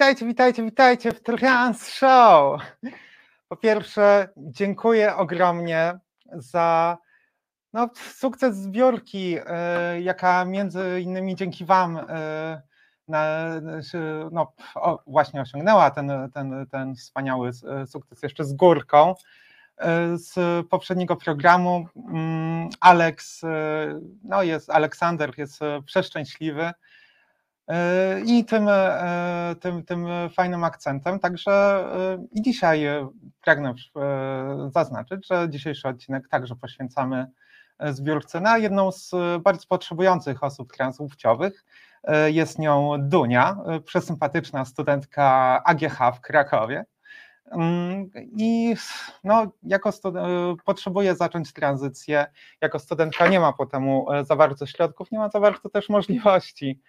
Witajcie, witajcie, witajcie w Trans Show. Po pierwsze, dziękuję ogromnie za no, sukces zbiórki, y, jaka między innymi dzięki Wam y, na, no, o, właśnie osiągnęła ten, ten, ten wspaniały sukces jeszcze z górką z poprzedniego programu. Mm, Alex, no jest, Aleksander jest przeszczęśliwy i tym, e, tym, tym fajnym akcentem. Także e, i dzisiaj pragnę e, zaznaczyć, że dzisiejszy odcinek także poświęcamy zbiórce na jedną z bardzo potrzebujących osób transpłciowych. Jest nią Dunia, przesympatyczna studentka AGH w Krakowie. Mm, I no, jako potrzebuje zacząć tranzycję. Jako studentka nie ma po temu za bardzo środków, nie ma za bardzo też możliwości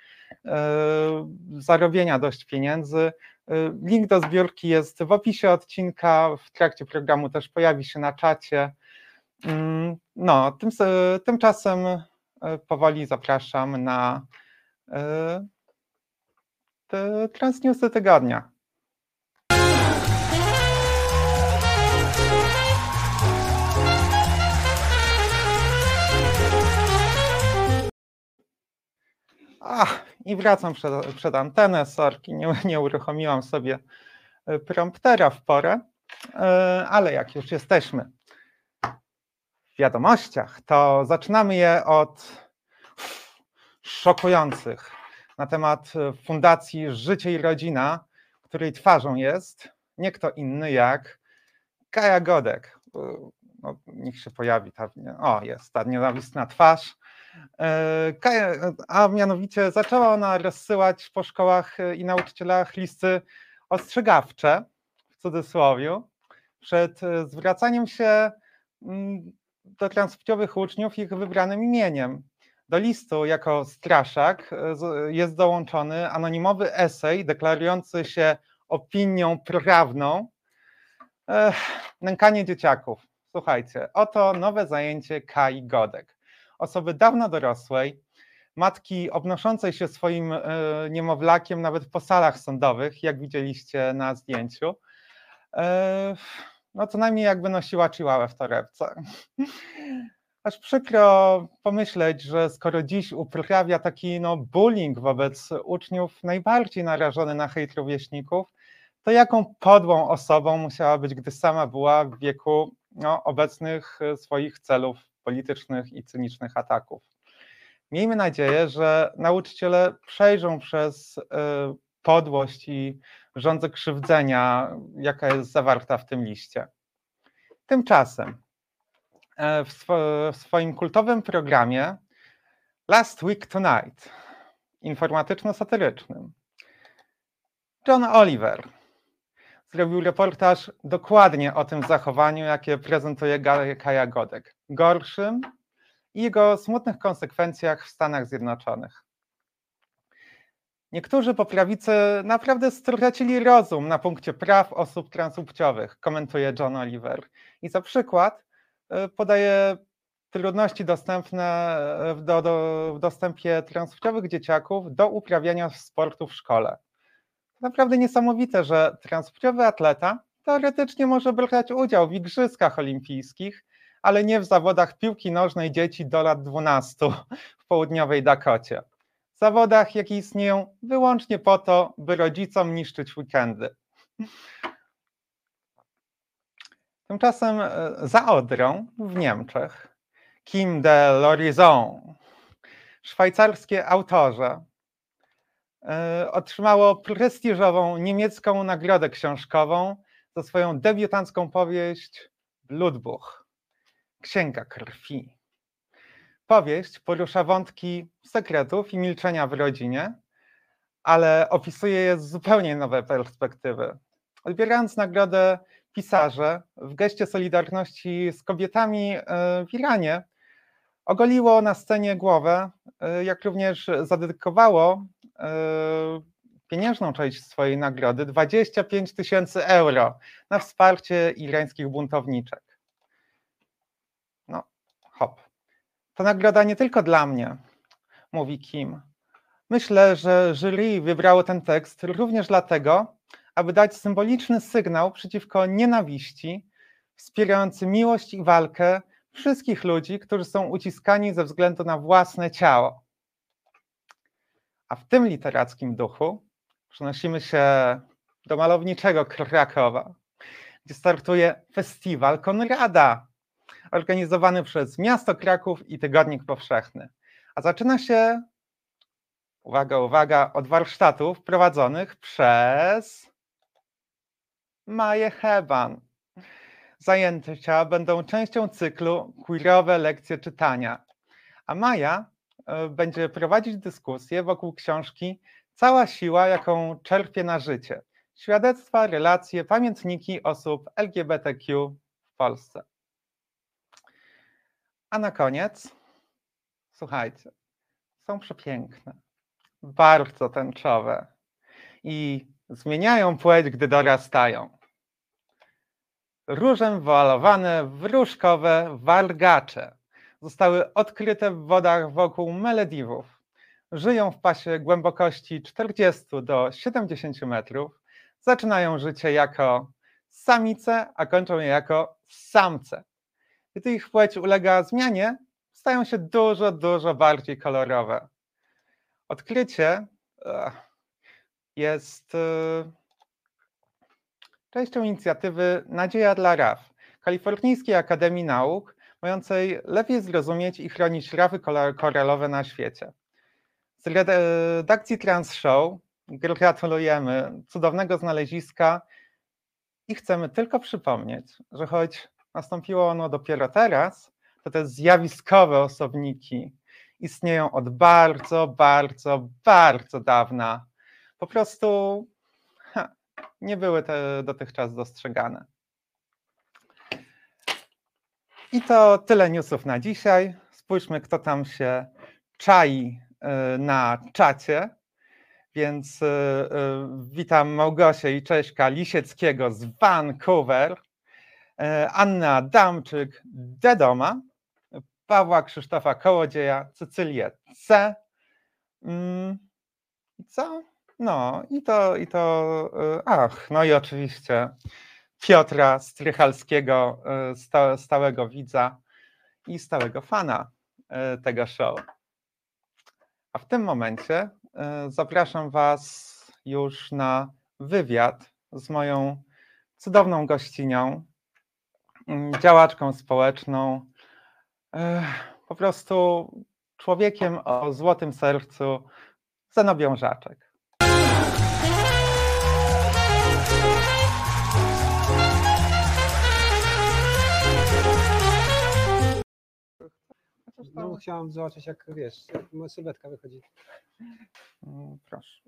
E, zarobienia dość pieniędzy. E, link do zbiórki jest w opisie odcinka, w trakcie programu też pojawi się na czacie. Mm, no, tym, tymczasem e, powoli zapraszam na Transnewsy tygodnia. Ach, i wracam przed, przed antenę, sorki, nie, nie uruchomiłam sobie e, promptera w porę, e, ale jak już jesteśmy w wiadomościach, to zaczynamy je od szokujących na temat Fundacji Życie i Rodzina, której twarzą jest nie kto inny jak Kaja Godek. E, no, niech się pojawi ta, o jest ta nienawistna twarz, E, a mianowicie zaczęła ona rozsyłać po szkołach i nauczycielach listy ostrzegawcze, w cudzysłowie, przed e, zwracaniem się mm, do transpłciowych uczniów ich wybranym imieniem. Do listu jako straszak e, jest dołączony anonimowy esej deklarujący się opinią prawną nękanie dzieciaków. Słuchajcie, oto nowe zajęcie Kai Godek osoby dawno dorosłej, matki obnoszącej się swoim e, niemowlakiem nawet po salach sądowych, jak widzieliście na zdjęciu, e, no co najmniej jakby nosiła chihuahua w torebce. Aż przykro pomyśleć, że skoro dziś uprawia taki no, bullying wobec uczniów najbardziej narażony na hejt rówieśników, to jaką podłą osobą musiała być, gdy sama była w wieku no, obecnych swoich celów politycznych i cynicznych ataków. Miejmy nadzieję, że nauczyciele przejrzą przez y, podłość i rządzę krzywdzenia, jaka jest zawarta w tym liście. Tymczasem e, w, w swoim kultowym programie Last Week Tonight, informatyczno-satyrycznym, John Oliver zrobił reportaż dokładnie o tym zachowaniu, jakie prezentuje Kaja Godek. Gorszym i jego smutnych konsekwencjach w Stanach Zjednoczonych. Niektórzy po prawicy naprawdę stracili rozum na punkcie praw osób transpłciowych, komentuje John Oliver. I za przykład e, podaje trudności dostępne e, do, do, w dostępie transpłciowych dzieciaków do uprawiania sportu w szkole naprawdę niesamowite, że transpłciowy atleta teoretycznie może brać udział w igrzyskach olimpijskich, ale nie w zawodach piłki nożnej dzieci do lat 12 w południowej Dakocie. Zawodach, jakie istnieją wyłącznie po to, by rodzicom niszczyć weekendy. Tymczasem e, za Odrą w Niemczech Kim de Lorison, szwajcarskie autorze, otrzymało prestiżową niemiecką nagrodę książkową za swoją debiutancką powieść Blutbuch, Księga Krwi. Powieść porusza wątki sekretów i milczenia w rodzinie, ale opisuje je z zupełnie nowej perspektywy. Odbierając nagrodę pisarze w geście solidarności z kobietami e, w Iranie, ogoliło na scenie głowę, e, jak również zadedykowało E, pieniężną część swojej nagrody 25 tysięcy euro na wsparcie irańskich buntowniczek. No, hop. To nagroda nie tylko dla mnie, mówi Kim. Myślę, że jury wybrało ten tekst również dlatego, aby dać symboliczny sygnał przeciwko nienawiści, wspierający miłość i walkę wszystkich ludzi, którzy są uciskani ze względu na własne ciało. A w tym literackim duchu przenosimy się do malowniczego Krakowa, gdzie startuje festiwal Konrada, organizowany przez Miasto Kraków i Tygodnik Powszechny. A zaczyna się, uwaga, uwaga, od warsztatów prowadzonych przez Maję Heban. Zajęcia będą częścią cyklu Queerowe lekcje czytania, a Maja będzie prowadzić dyskusję wokół książki Cała siła, jaką czerpie na życie. Świadectwa, relacje, pamiętniki osób LGBTQ w Polsce. A na koniec, słuchajcie, są przepiękne, bardzo tęczowe i zmieniają płeć, gdy dorastają. Różem walowane wróżkowe wargacze zostały odkryte w wodach wokół Melediwów. Żyją w pasie głębokości 40 do 70 metrów. Zaczynają życie jako samice, a kończą je jako samce. Gdy ich płeć ulega zmianie, stają się dużo, dużo bardziej kolorowe. Odkrycie jest e, częścią inicjatywy Nadzieja dla RAF, Kalifornijskiej Akademii Nauk, mającej lepiej zrozumieć i chronić rafy koralowe na świecie. Z redakcji Trans Show gratulujemy cudownego znaleziska i chcemy tylko przypomnieć, że choć nastąpiło ono dopiero teraz, to te zjawiskowe osobniki istnieją od bardzo, bardzo, bardzo dawna. Po prostu nie były te dotychczas dostrzegane. I to tyle newsów na dzisiaj. Spójrzmy, kto tam się czai y, na czacie. Więc y, y, witam Małgosię i Cześka Lisieckiego z Vancouver, Anna Adamczyk, Dedoma, Pawła Krzysztofa Kołodzieja, Cecylię C. Mm, co? No i to, i to, ach, no i oczywiście Piotra Strychalskiego, y, stałego widza i stałego fana y, tego show. A w tym momencie zapraszam Was już na wywiad z moją cudowną gościnią, mm, działaczką społeczną, po prostu człowiekiem o złotym sercu, Zenobią Żaczek. No chciałam zobaczyć jak, wiesz, jak sylwetka wychodzi. Mm, proszę.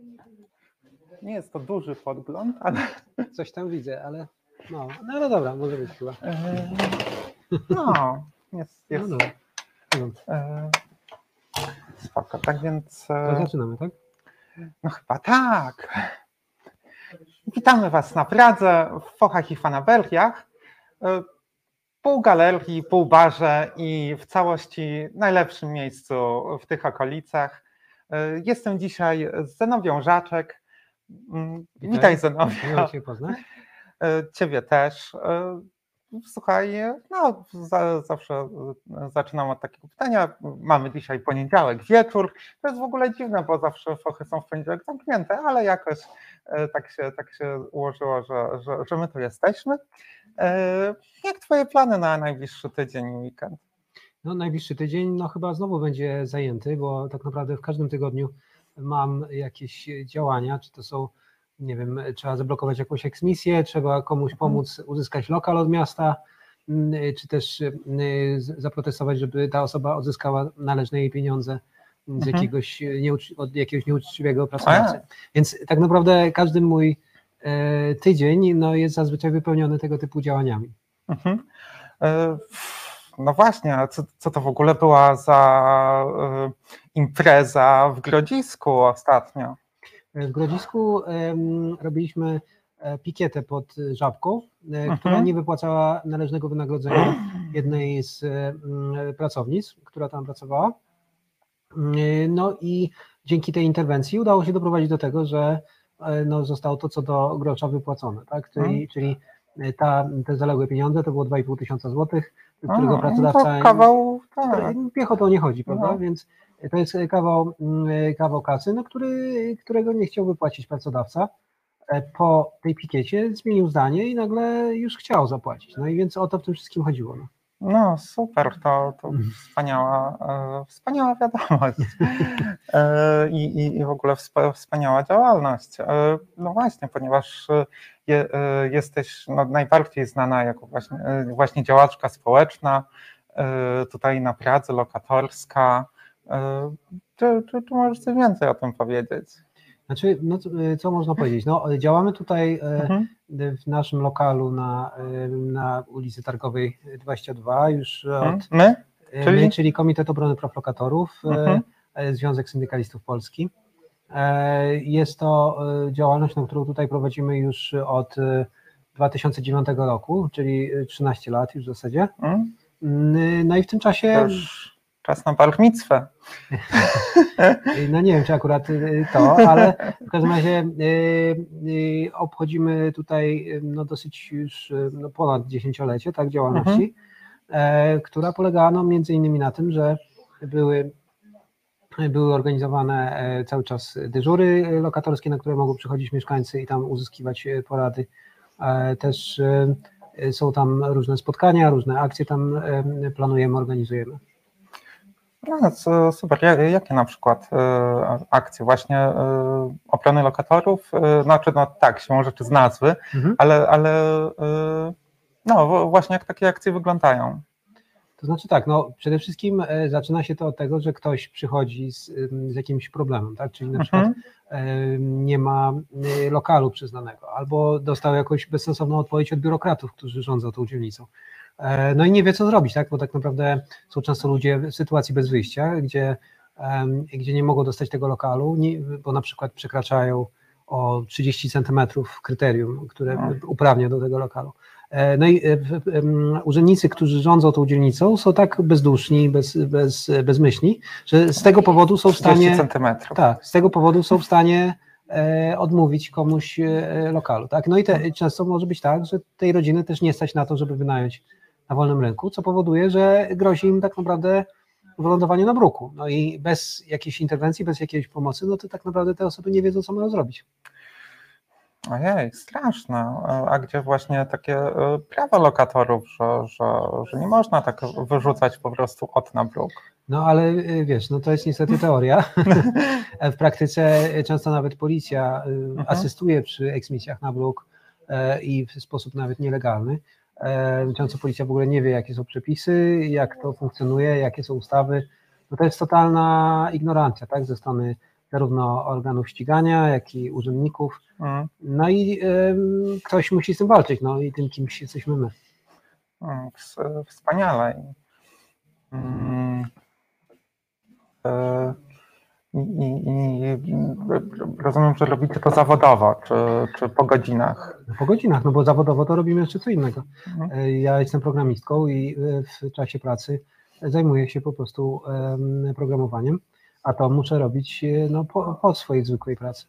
Nie jest to duży podgląd, ale... Coś tam widzę, ale no, no, no dobra, może być chyba. E, no, jest, jest. No, e, spoko, tak więc... E, to zaczynamy, tak? No chyba tak. Witamy Was na Pradze, w Fochach i Fanaberiach pół galerii, pół barze i w całości najlepszym miejscu w tych okolicach. E, jestem dzisiaj z Zenowią Żaczek. Mm, witaj, Witaj Zenowia. Miło Cię poznać. E, ciebie też. E, słuchaj, no zawsze zaczynam od takiego pytania. Mamy dzisiaj poniedziałek, wieczór. To jest w ogóle dziwne, bo zawsze fochy są w poniedziałek zamknięte, ale jakoś tak się, tak się ułożyło, że, że, że my tu jesteśmy. E, jak Twoje plany na najbliższy tydzień, weekend? No, najbliższy tydzień no, chyba znowu będzie zajęty, bo tak naprawdę w każdym tygodniu mam jakieś działania, czy to są, nie wiem, trzeba zablokować jakąś eksmisję, trzeba komuś mhm. pomóc uzyskać lokal od miasta, mm, czy też y, zaprotestować, żeby ta osoba odzyskała należne jej pieniądze z mhm. jakiegoś, od jakiegoś nieuczciwego pracodawcy. Więc tak naprawdę każdy mój E, tydzień no, jest zazwyczaj wypełniony tego typu działaniami. Mhm. E, no właśnie, a co, co to w ogóle była za e, impreza w Grodzisku ostatnio? W Grodzisku robiliśmy pikietę pod Żabką, mhm. która nie wypłacała należnego wynagrodzenia jednej z um, pracownic, która tam pracowała. No i dzięki tej interwencji udało się doprowadzić do tego, że no, zostało to co do grosza wypłacone, tak? Czyli, hmm. czyli ta, te zaległe pieniądze to było 2,5 tysiąca złotych, którego A, pracodawca. No kawał, tak. Piechotą nie chodzi, prawda? No. Więc to jest kawał, mm, kawał kasy, no, który, którego nie chciał wypłacić pracodawca. E, po tej pikiecie zmienił zdanie i nagle już chciał zapłacić. No i więc o to w tym wszystkim chodziło. No. No super, to, to mhm. wspaniała, e, wspaniała wiadomość e, i, i w ogóle wspaniała działalność. E, no właśnie, ponieważ je, jesteś no, najbardziej znana jako właśnie, właśnie działaczka społeczna, tutaj na Pradze, lokatorska. Czy, czy, czy możesz coś więcej o tym powiedzieć? Znaczy, no, co można powiedzieć? No, działamy tutaj mhm. w naszym lokalu na, na ulicy Targowej 22 już mhm. od. My? Czyli? My, czyli Komitet Obrony Praw Lokatorów, mhm. Związek Syndykalistów Polski. Jest to działalność, na którą tutaj prowadzimy już od 2009 roku, czyli 13 lat już w zasadzie. Mhm. No i w tym czasie. Też Czas na barmicwę. No nie wiem, czy akurat y, to, ale w każdym razie y, y, obchodzimy tutaj no dosyć już no ponad dziesięciolecie tak, działalności, mhm. która polegała no, między innymi na tym, że były, były organizowane e, cały czas dyżury lokatorskie, na które mogą przychodzić mieszkańcy i tam uzyskiwać porady. E, też są tam różne spotkania, różne akcje tam planujemy, organizujemy. No, super. Jakie na przykład e, akcje? Właśnie e, obrony lokatorów? E, znaczy, no tak, siłą rzeczy z nazwy, mhm. ale, ale no właśnie jak takie akcje wyglądają? To znaczy tak, no przede wszystkim zaczyna się to od tego, że ktoś przychodzi z, z jakimś problemem, tak? Czyli na mhm. przykład nie ma lokalu przyznanego, albo dostał jakąś bezsensowną odpowiedź od biurokratów, którzy rządzą tą dzielnicą. E, no i nie wie, co zrobić, tak? bo tak naprawdę są często ludzie w sytuacji bez wyjścia, gdzie, gdzie nie mogą dostać tego lokalu, bo na przykład przekraczają o 30 centymetrów kryterium, które no. uprawnia do tego lokalu. E, no i e, urzędnicy, którzy rządzą tą dzielnicą, są tak bezduszni, bez, bez, bezmyślni, że z tego powodu są w stanie. centymetrów. Tak, z tego powodu są w stanie odmówić komuś lokalu. Tak? No i te, często może być tak, że tej rodziny też nie stać na to, żeby wynająć na wolnym rynku, co powoduje, że grozi im tak naprawdę wylądowanie na bruku. No i bez jakiejś interwencji, bez jakiejś pomocy, no to tak naprawdę te osoby nie wiedzą, co mają zrobić. Ojej, straszne. A gdzie właśnie takie e, prawo lokatorów, że, że, że nie można tak wyrzucać po prostu od na bruk? No ale e, wiesz, no to jest niestety teoria. w praktyce często nawet policja e, mhm. asystuje przy eksmisjach na bruk i w sposób nawet nielegalny. Często policja w ogóle nie wie, jakie są przepisy, jak to funkcjonuje, jakie są ustawy. No to jest totalna ignorancja, tak, ze strony zarówno organów ścigania, jak i urzędników. Mhm. No i y, ktoś musi z tym walczyć, no i tym kimś jesteśmy my. Mm, wspaniale. Mm. E, i, i, rozumiem, że robicie to zawodowo, czy, czy po godzinach? Po godzinach, no bo zawodowo to robimy jeszcze co innego. Mhm. E, ja jestem programistką i e, w czasie pracy zajmuję się po prostu programowaniem, a to muszę robić e, no, po, po swojej zwykłej pracy.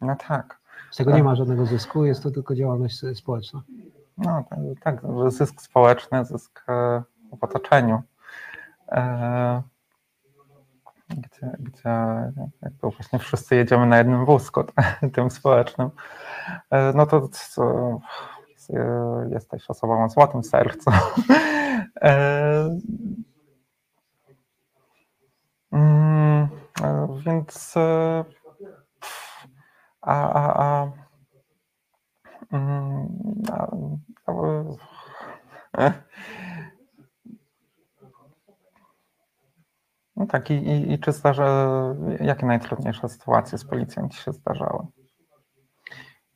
No tak. Z tego tak. nie ma żadnego zysku, jest to tylko działalność społeczna. No tak, tak zysk społeczny, zysk w otoczeniu gdzie, gdzie jakby właśnie wszyscy jedziemy na jednym wózku, tym społecznym, e, no to, to jesteś osobą o złotym sercu. E, mm, e, więc a, a, a, mm, a, a No tak, i, i, i czy zdarza, jakie najtrudniejsze sytuacje z policją Ci się zdarzały?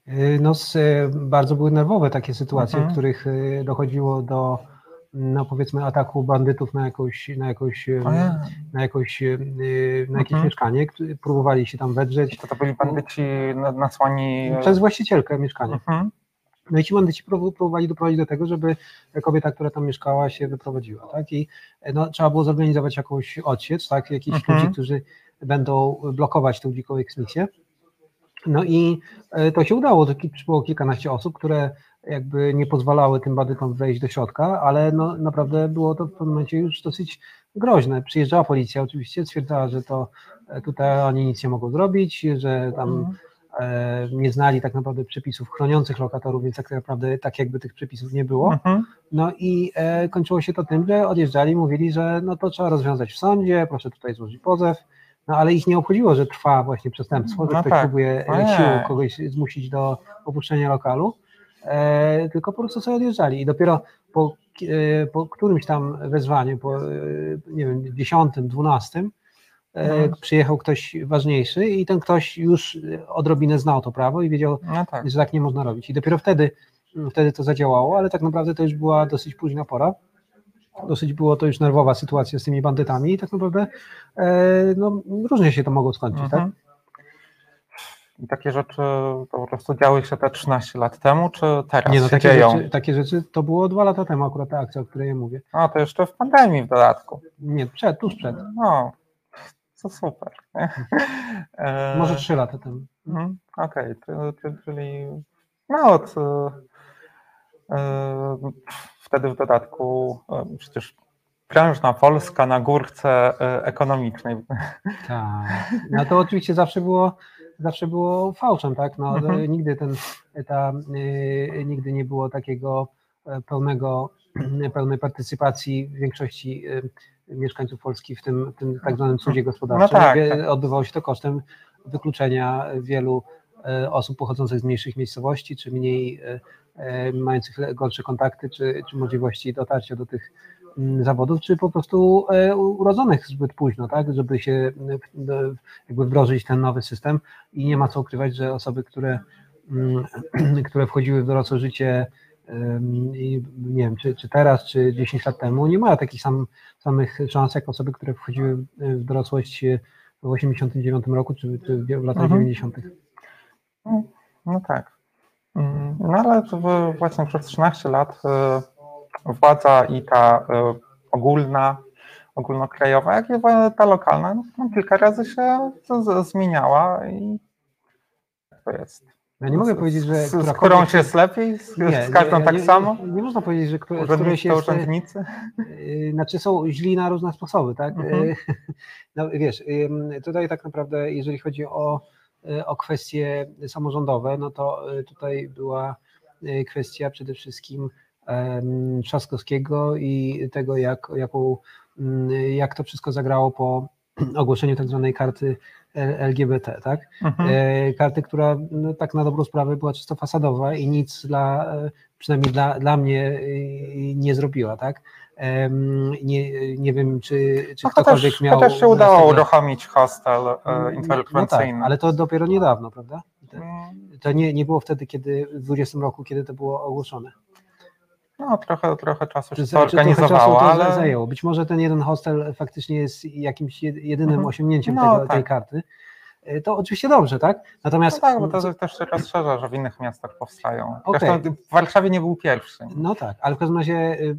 Y, no, y, bardzo były nerwowe takie sytuacje, mhm. w których y, dochodziło do no powiedzmy ataku bandytów na jakąś, na jakąś, na jakąś, na jakieś mhm. mieszkanie, próbowali się tam wedrzeć. To, to byli bandyci nasłani... Przez właścicielkę mieszkania. Mhm. No i ci bandyci prób- próbowali doprowadzić do tego, żeby kobieta, która tam mieszkała, się wyprowadziła, tak? I no, trzeba było zorganizować jakąś odsiecz, tak? Jakichś Mhm. ludzi, którzy będą blokować tą dziką eksmisję. No i e, to się udało, to było kilkanaście osób, które jakby nie pozwalały tym bandytom wejść do środka, ale no, naprawdę było to w pewnym momencie już dosyć groźne. Przyjeżdżała policja oczywiście, stwierdzała, że to e, tutaj oni nic nie mogą zrobić, że tam Mhm. E, nie znali tak naprawdę przepisów chroniących lokatorów, więc tak naprawdę tak jakby tych przepisów nie było. Mhm. No i e, kończyło się to tym, że odjeżdżali, mówili, że no to trzeba rozwiązać w sądzie, proszę tutaj złożyć pozew. No ale ich nie obchodziło, że trwa właśnie przestępstwo, że No ktoś tak. próbuje Ojej. siłą kogoś zmusić do opuszczenia lokalu, e, tylko po prostu sobie odjeżdżali. I dopiero po, e, po którymś tam wezwaniu, po e, nie wiem, dziesiątym, dwunastym, e, Mhm. przyjechał ktoś ważniejszy i ten ktoś już odrobinę znał to prawo i wiedział, No tak. że tak nie można robić. I dopiero wtedy, wtedy to zadziałało, ale tak naprawdę to już była dosyć późna pora. Dosyć było to już nerwowa sytuacja z tymi bandytami i tak naprawdę e, no, różnie się to mogło skończyć, tak? Mhm. I takie rzeczy po prostu działy się te 13 lat temu, czy teraz Nie no, się takie dzieją? rzeczy, takie rzeczy to było dwa lata temu akurat ta akcja, o której ja mówię. A, to jeszcze w pandemii w dodatku. Nie, przed, tuż przed. No, to super. Może trzy lata temu. mhm, Okej, czy- czyli no od e, e, wtedy w dodatku e, przecież prężna Polska na górce ekonomicznej. Tak. No to oczywiście zawsze było, zawsze było fałszem, tak? No, Mhm. nigdy ten, ta, nigdy nie było takiego pełnego, pełnej partycypacji większości mieszkańców Polski w tym, tym tak zwanym cudzie gospodarczym. No tak, tak. Odbywało się to kosztem wykluczenia wielu e, osób pochodzących z mniejszych miejscowości, czy mniej e, e, mających gorsze kontakty, czy, czy możliwości dotarcia do tych mm, zawodów, czy po prostu urodzonych zbyt późno, tak, żeby się e, jakby wdrożyć ten nowy system i nie ma co ukrywać, że osoby, które, mm, które wchodziły w dorosłe życie i nie wiem, czy, czy teraz, czy 10 lat temu, nie mają takich sam, samych szans jak osoby, które wchodziły w dorosłość w 89 roku, czy, czy w latach Mhm. 90. No tak. Mm, No ale w- właśnie przez 13 lat e, władza i ta e, ogólna, ogólnokrajowa, jak i ta lokalna, no, kilka razy się zmieniała i tak to jest. Ja nie mogę powiedzieć, że z, z którą się jest lepiej, z, z każdą nie, tak nie, samo? Nie, nie można powiedzieć, że któreś Urzędnicy jest, urzędnicy? Yy, Znaczy są źli na różne sposoby, tak? Mhm. Yy, No wiesz, tutaj tak naprawdę, jeżeli chodzi o, y, o kwestie samorządowe, no to y, tutaj była kwestia przede wszystkim Trzaskowskiego i tego, jak, jaką, mm, jak to wszystko zagrało po ogłoszeniu tak zwanej karty LGBT, tak? Mhm. E, karty, która no, tak na dobrą sprawę była czysto fasadowa i nic dla, e, przynajmniej dla, dla mnie e, nie zrobiła, tak? Nie, nie wiem, czy, czy No, ktokolwiek chociaż, miał... chociaż się z udało tego- uruchomić hostel No, e, no tak, interwencyjny. ale to dopiero niedawno, prawda? Mm, To nie, nie było wtedy, kiedy w 20 roku, kiedy to było ogłoszone. No trochę, trochę czasu się to ale... zajęło. Być może ten jeden hostel faktycznie jest jakimś jed- jedynym Mhm. osiągnięciem No, tego, tak. tej karty. E, To oczywiście dobrze, tak? No Natomiast tak, bo to też się rozszerza, że w innych miastach powstają. Zresztą w Warszawie nie był pierwszy. No tak, ale w każdym razie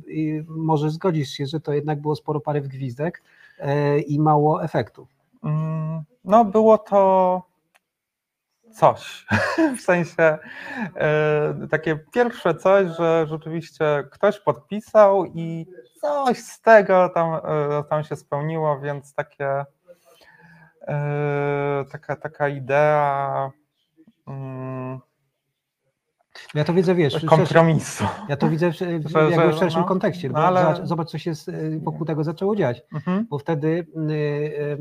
y, może zgodzisz się, że to jednak było sporo pary w gwizdek y, i mało efektu. Mm, No było to coś. W sensie e, takie pierwsze coś, że rzeczywiście ktoś podpisał i coś z tego tam, e, tam się spełniło, więc takie e, taka, taka idea mm, Ja to widzę, wiesz, kompromisu. ja to widzę w, w, Że- jakby w szerszym no, kontekście, no ale- zobacz, co się z- wokół tego zaczęło dziać, Mhm. bo wtedy y, y,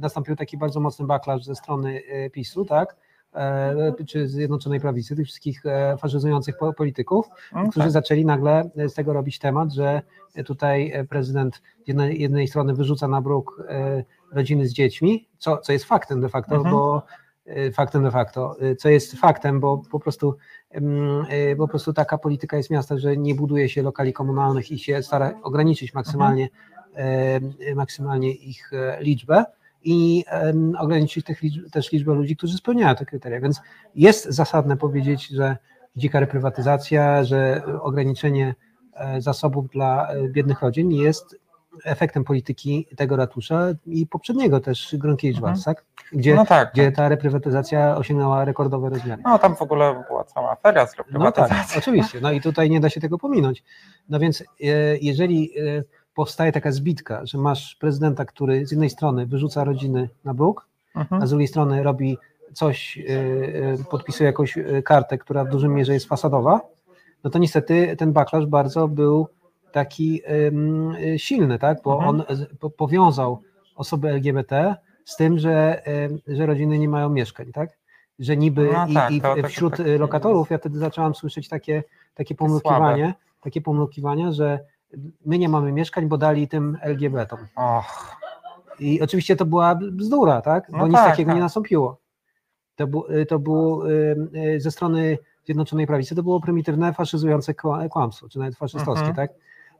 nastąpił taki bardzo mocny backlash ze strony y, PiSu, tak? E, czy Zjednoczonej Prawicy, tych wszystkich e, faszyzujących po- polityków, Mm, którzy tak. zaczęli nagle z tego robić temat, że tutaj prezydent z jednej, jednej strony wyrzuca na bruk e, rodziny z dziećmi, co, co jest faktem de facto, Mhm. bo e, faktem de facto, e, co jest faktem, bo po prostu e, po prostu taka polityka jest miasta, że nie buduje się lokali komunalnych i się stara ograniczyć maksymalnie, e, maksymalnie ich e, liczbę i ograniczyć też liczbę ludzi, którzy spełniają te kryteria. Więc jest zasadne powiedzieć, że dzika reprywatyzacja, że ograniczenie e, zasobów dla e, biednych rodzin jest efektem polityki tego ratusza i poprzedniego też Gronkiewicz-Waltz, Mhm. tak? Gdzie, No tak. gdzie ta reprywatyzacja osiągnęła rekordowe rozmiary. No tam w ogóle była cała afera z No tak, reprywatyzacją. oczywiście. No i tutaj nie da się tego pominąć. No więc e, jeżeli powstaje taka zbitka, że masz prezydenta, który z jednej strony wyrzuca rodziny na bruk, Mhm. a z drugiej strony robi coś, e, e, podpisuje jakąś e, kartę, która w dużym mierze jest fasadowa, no to niestety ten backlash bardzo był taki silny, tak? Bo Mhm. on powiązał osoby LGBT z tym, że, że rodziny nie mają mieszkań, tak? Że niby No i, tak, i to wśród tak- lokatorów ja wtedy zaczęłam słyszeć takie, takie pomrukiwanie, takie pomrukiwania, że my nie mamy mieszkań, bo dali tym LGBT-om. Och, I oczywiście to była bzdura, tak? Bo No nic tak, takiego tak. nie nastąpiło. To, bu, to było y, y, ze strony Zjednoczonej Prawicy, to było prymitywne, faszyzujące kła- kłamstwo, czy nawet faszystowskie, Mhm. tak?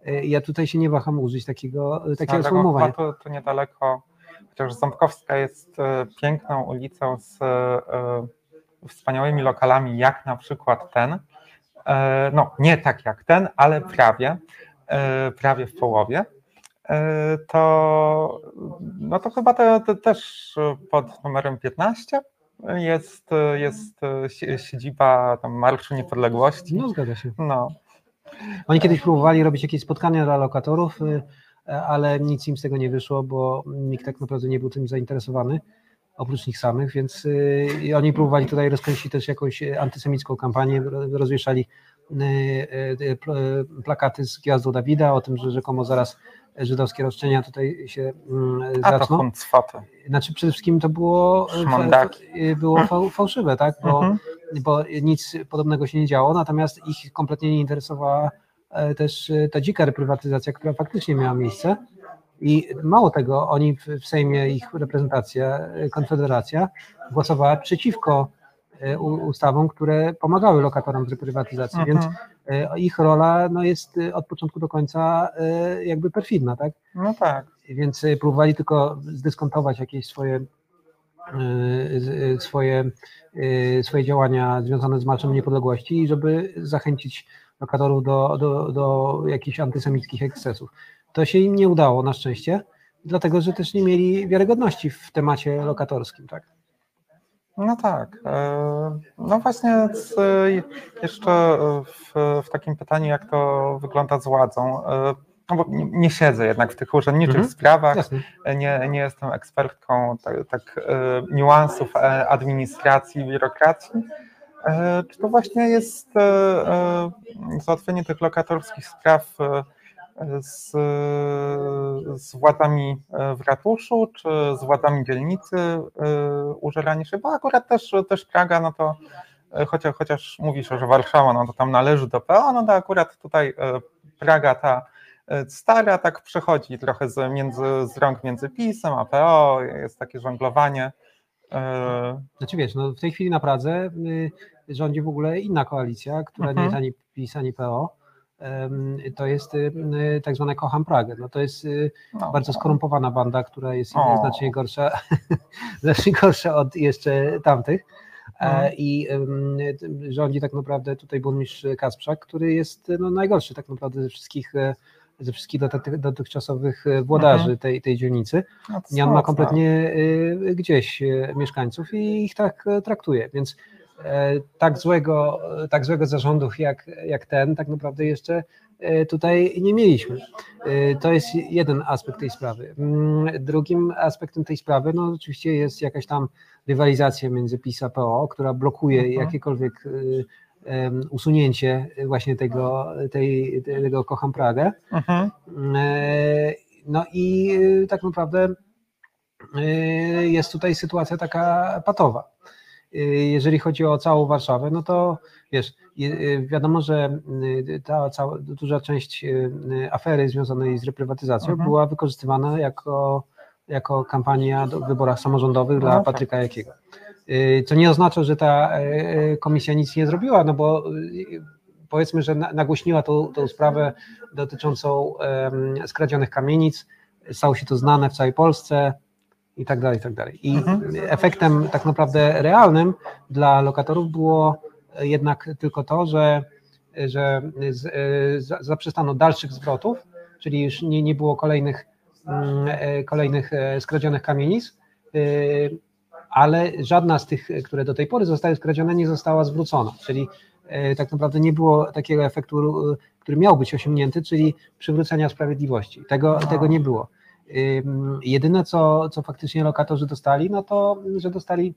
Y, Ja tutaj się nie waham użyć takiego, takiego sformułowania. tu, tu niedaleko, chociaż Ząbkowska jest piękną ulicą z wspaniałymi lokalami, jak na przykład ten. No, nie tak jak ten, ale prawie, prawie w połowie. E, to, no to chyba te, te też pod numerem 15 jest, jest si- siedziba tam Marszu Niepodległości. No zgadza się. No, Oni kiedyś próbowali robić jakieś spotkania dla lokatorów, y, ale nic im z tego nie wyszło, bo nikt tak naprawdę nie był tym zainteresowany, oprócz nich samych, więc y, oni próbowali tutaj rozkręcić też jakąś antysemicką kampanię, ro- rozwieszali plakaty z gwiazdą Dawida o tym, że rzekomo zaraz żydowskie roszczenia tutaj się mm, a to zaczną. Znaczy przede wszystkim to było, było fał- fałszywe, tak? Bo Mhm. bo nic podobnego się nie działo, natomiast ich kompletnie nie interesowała e, też e, ta dzika reprywatyzacja, która faktycznie miała miejsce. I mało tego, oni w, Sejmie, ich reprezentacja, e, Konfederacja, głosowała przeciwko e, ustawom, które pomagały lokatorom w reprywatyzacji, więc Mhm. e, ich rola no, jest e, od początku do końca e, jakby perfidna, tak? No tak. więc próbowali tylko zdyskontować jakieś swoje, z- swoje, swoje działania związane z Marszem Niepodległości i żeby zachęcić lokatorów do, do, do jakichś antysemickich ekscesów. To się im nie udało na szczęście, dlatego że też nie mieli wiarygodności w temacie lokatorskim. Tak? No tak. e, No właśnie jeszcze w, w takim pytaniu, jak to wygląda z władzą. e, No bo nie, siedzę jednak w tych urzędniczych Mhm. sprawach, Jasne. nie, nie jestem ekspertką tak, tak niuansów administracji, biurokracji. Czy to właśnie jest załatwienie tych lokatorskich spraw z, z władzami e, w ratuszu, czy z władzami dzielnicy e, użeranie się, bo akurat też, też Praga, no to e, chociaż, chociaż mówisz, że Warszawa, no to tam należy do PO, no to akurat tutaj Praga ta stara tak przechodzi trochę z, między, z rąk między PiSem a PO, jest takie żonglowanie. Znaczy wiesz, no w tej chwili na Pradze y, rządzi w ogóle inna koalicja, która Mhm. nie jest ani PiS, ani PO. To jest y, y, tak zwane Kocham Pragę. No to jest y, no, bardzo skorumpowana banda, która jest O. znacznie gorsza, znacznie gorsza od jeszcze tamtych. E, Mhm. I rządzi tak naprawdę tutaj burmistrz Kasprzak, który jest no, najgorszy tak naprawdę ze wszystkich, e, ze wszystkich doty- dotychczasowych e, włodarzy Mhm. tej, tej dzielnicy. no I on ma kompletnie gdzieś mieszkańców i ich tak traktuje, więc tak złego, tak złego zarządów jak, jak ten tak naprawdę jeszcze e, tutaj nie mieliśmy. E, To jest jeden aspekt tej sprawy. Mm, Drugim aspektem tej sprawy, no oczywiście jest jakaś tam rywalizacja między PiS a PO, która blokuje Mhm. jakiekolwiek usunięcie właśnie tego, tej, tego Kocham Pragę. Mhm. E, No i e, tak naprawdę e, jest tutaj sytuacja taka patowa. E, Jeżeli chodzi o całą Warszawę, no to wiesz, je- e, wiadomo, że ta cała, duża część afery związanej z reprywatyzacją Mhm. była wykorzystywana jako, jako kampania do- w wyborach samorządowych dla No tak. Patryka Jakiego. Co nie oznacza, że ta komisja nic nie zrobiła, no bo powiedzmy, że na- nagłośniła tą, tą sprawę dotyczącą skradzionych kamienic. Stało się to znane w całej Polsce i tak dalej, i tak dalej. I Mhm. efektem tak naprawdę realnym dla lokatorów było jednak tylko to, że, że z, za- zaprzestano dalszych zwrotów, czyli już nie, nie było kolejnych, mm, e, kolejnych e, skradzionych kamienic, e, ale żadna z tych, które do tej pory zostały skradzione, nie została zwrócona, czyli e, tak naprawdę nie było takiego efektu, który miał być osiągnięty, czyli przywrócenia sprawiedliwości. Tego, tego nie było. Jedyne, co, co faktycznie lokatorzy dostali, no to, że dostali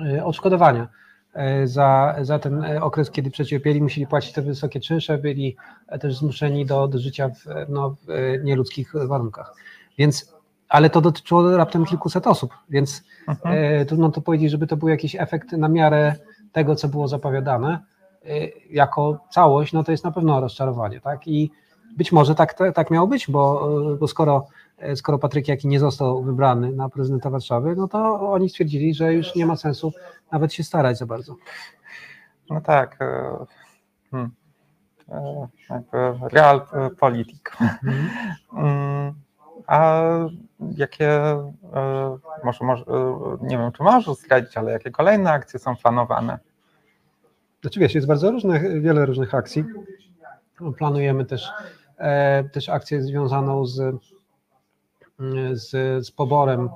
e, odszkodowania e, za, za ten e, okres, kiedy przecierpieli, musieli płacić te wysokie czynsze, byli e, też zmuszeni do, do życia w, e, no, w e, nieludzkich warunkach. Więc, ale to dotyczyło raptem kilkuset osób, więc Mhm. e, trudno to powiedzieć, żeby to był jakiś efekt na miarę tego, co było zapowiadane. E, jako całość, no to jest na pewno rozczarowanie, tak? I być może tak, tak, tak miało być, bo, bo skoro, skoro Patryk Jaki nie został wybrany na prezydenta Warszawy, no to oni stwierdzili, że już nie ma sensu nawet się starać za bardzo. No tak. e, hmm. E, real e, politik. Mm, A jakie, e, może, może, e, nie wiem, czy możesz zdradzić, ale jakie kolejne akcje są planowane? Znaczy wiesz, jest bardzo różnych, wiele różnych akcji. Planujemy też, e, też akcję związaną z, z, z poborem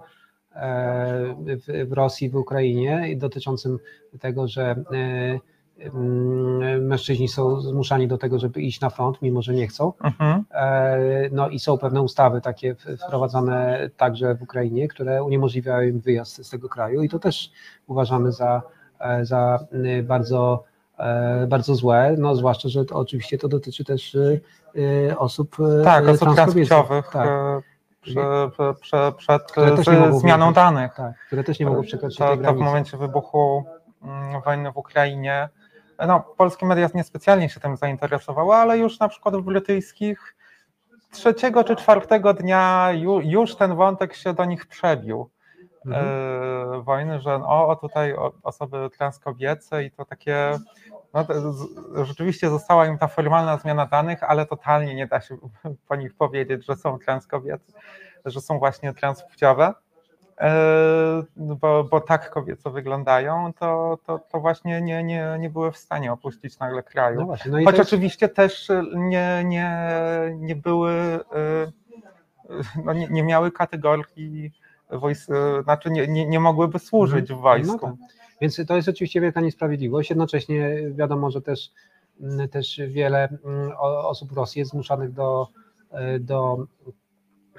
e, w, w Rosji, w Ukrainie dotyczącym tego, że e, mężczyźni są zmuszani do tego, żeby iść na front, mimo że nie chcą. Mhm. E, No i są pewne ustawy takie wprowadzane także w Ukrainie, które uniemożliwiają im wyjazd z tego kraju i to też uważamy za, za bardzo, bardzo złe, no zwłaszcza, że to, oczywiście to dotyczy też osób Tak, osób transpłciowych Tak, prze, prze, prze, przed mogą zmianą danych. tak, które też nie mogą przekroczyć to, to w momencie wybuchu mm, wojny w Ukrainie, no, polskie media niespecjalnie się tym zainteresowały, ale już na przykład w brytyjskich trzeciego czy czwartego dnia ju, już ten wątek się do nich przebił. Mhm. e, wojny, że o, o tutaj osoby transkobiece i to takie, no z, rzeczywiście została im ta formalna zmiana danych, ale totalnie nie da się po nich powiedzieć, że są transkobiece, że są właśnie transpłciowe, e, bo, bo tak kobieco wyglądają, to, to, to właśnie nie, nie, nie były w stanie opuścić nagle kraju. No właśnie, no Choć jest, oczywiście też nie, nie, nie były, y, no nie, nie miały kategorii wojs, y, znaczy nie, nie, nie mogłyby służyć w wojsku. No tak. Więc to jest oczywiście wielka niesprawiedliwość. Jednocześnie wiadomo, że też, mm, też wiele mm, osób w Rosji jest zmuszanych do, e, do,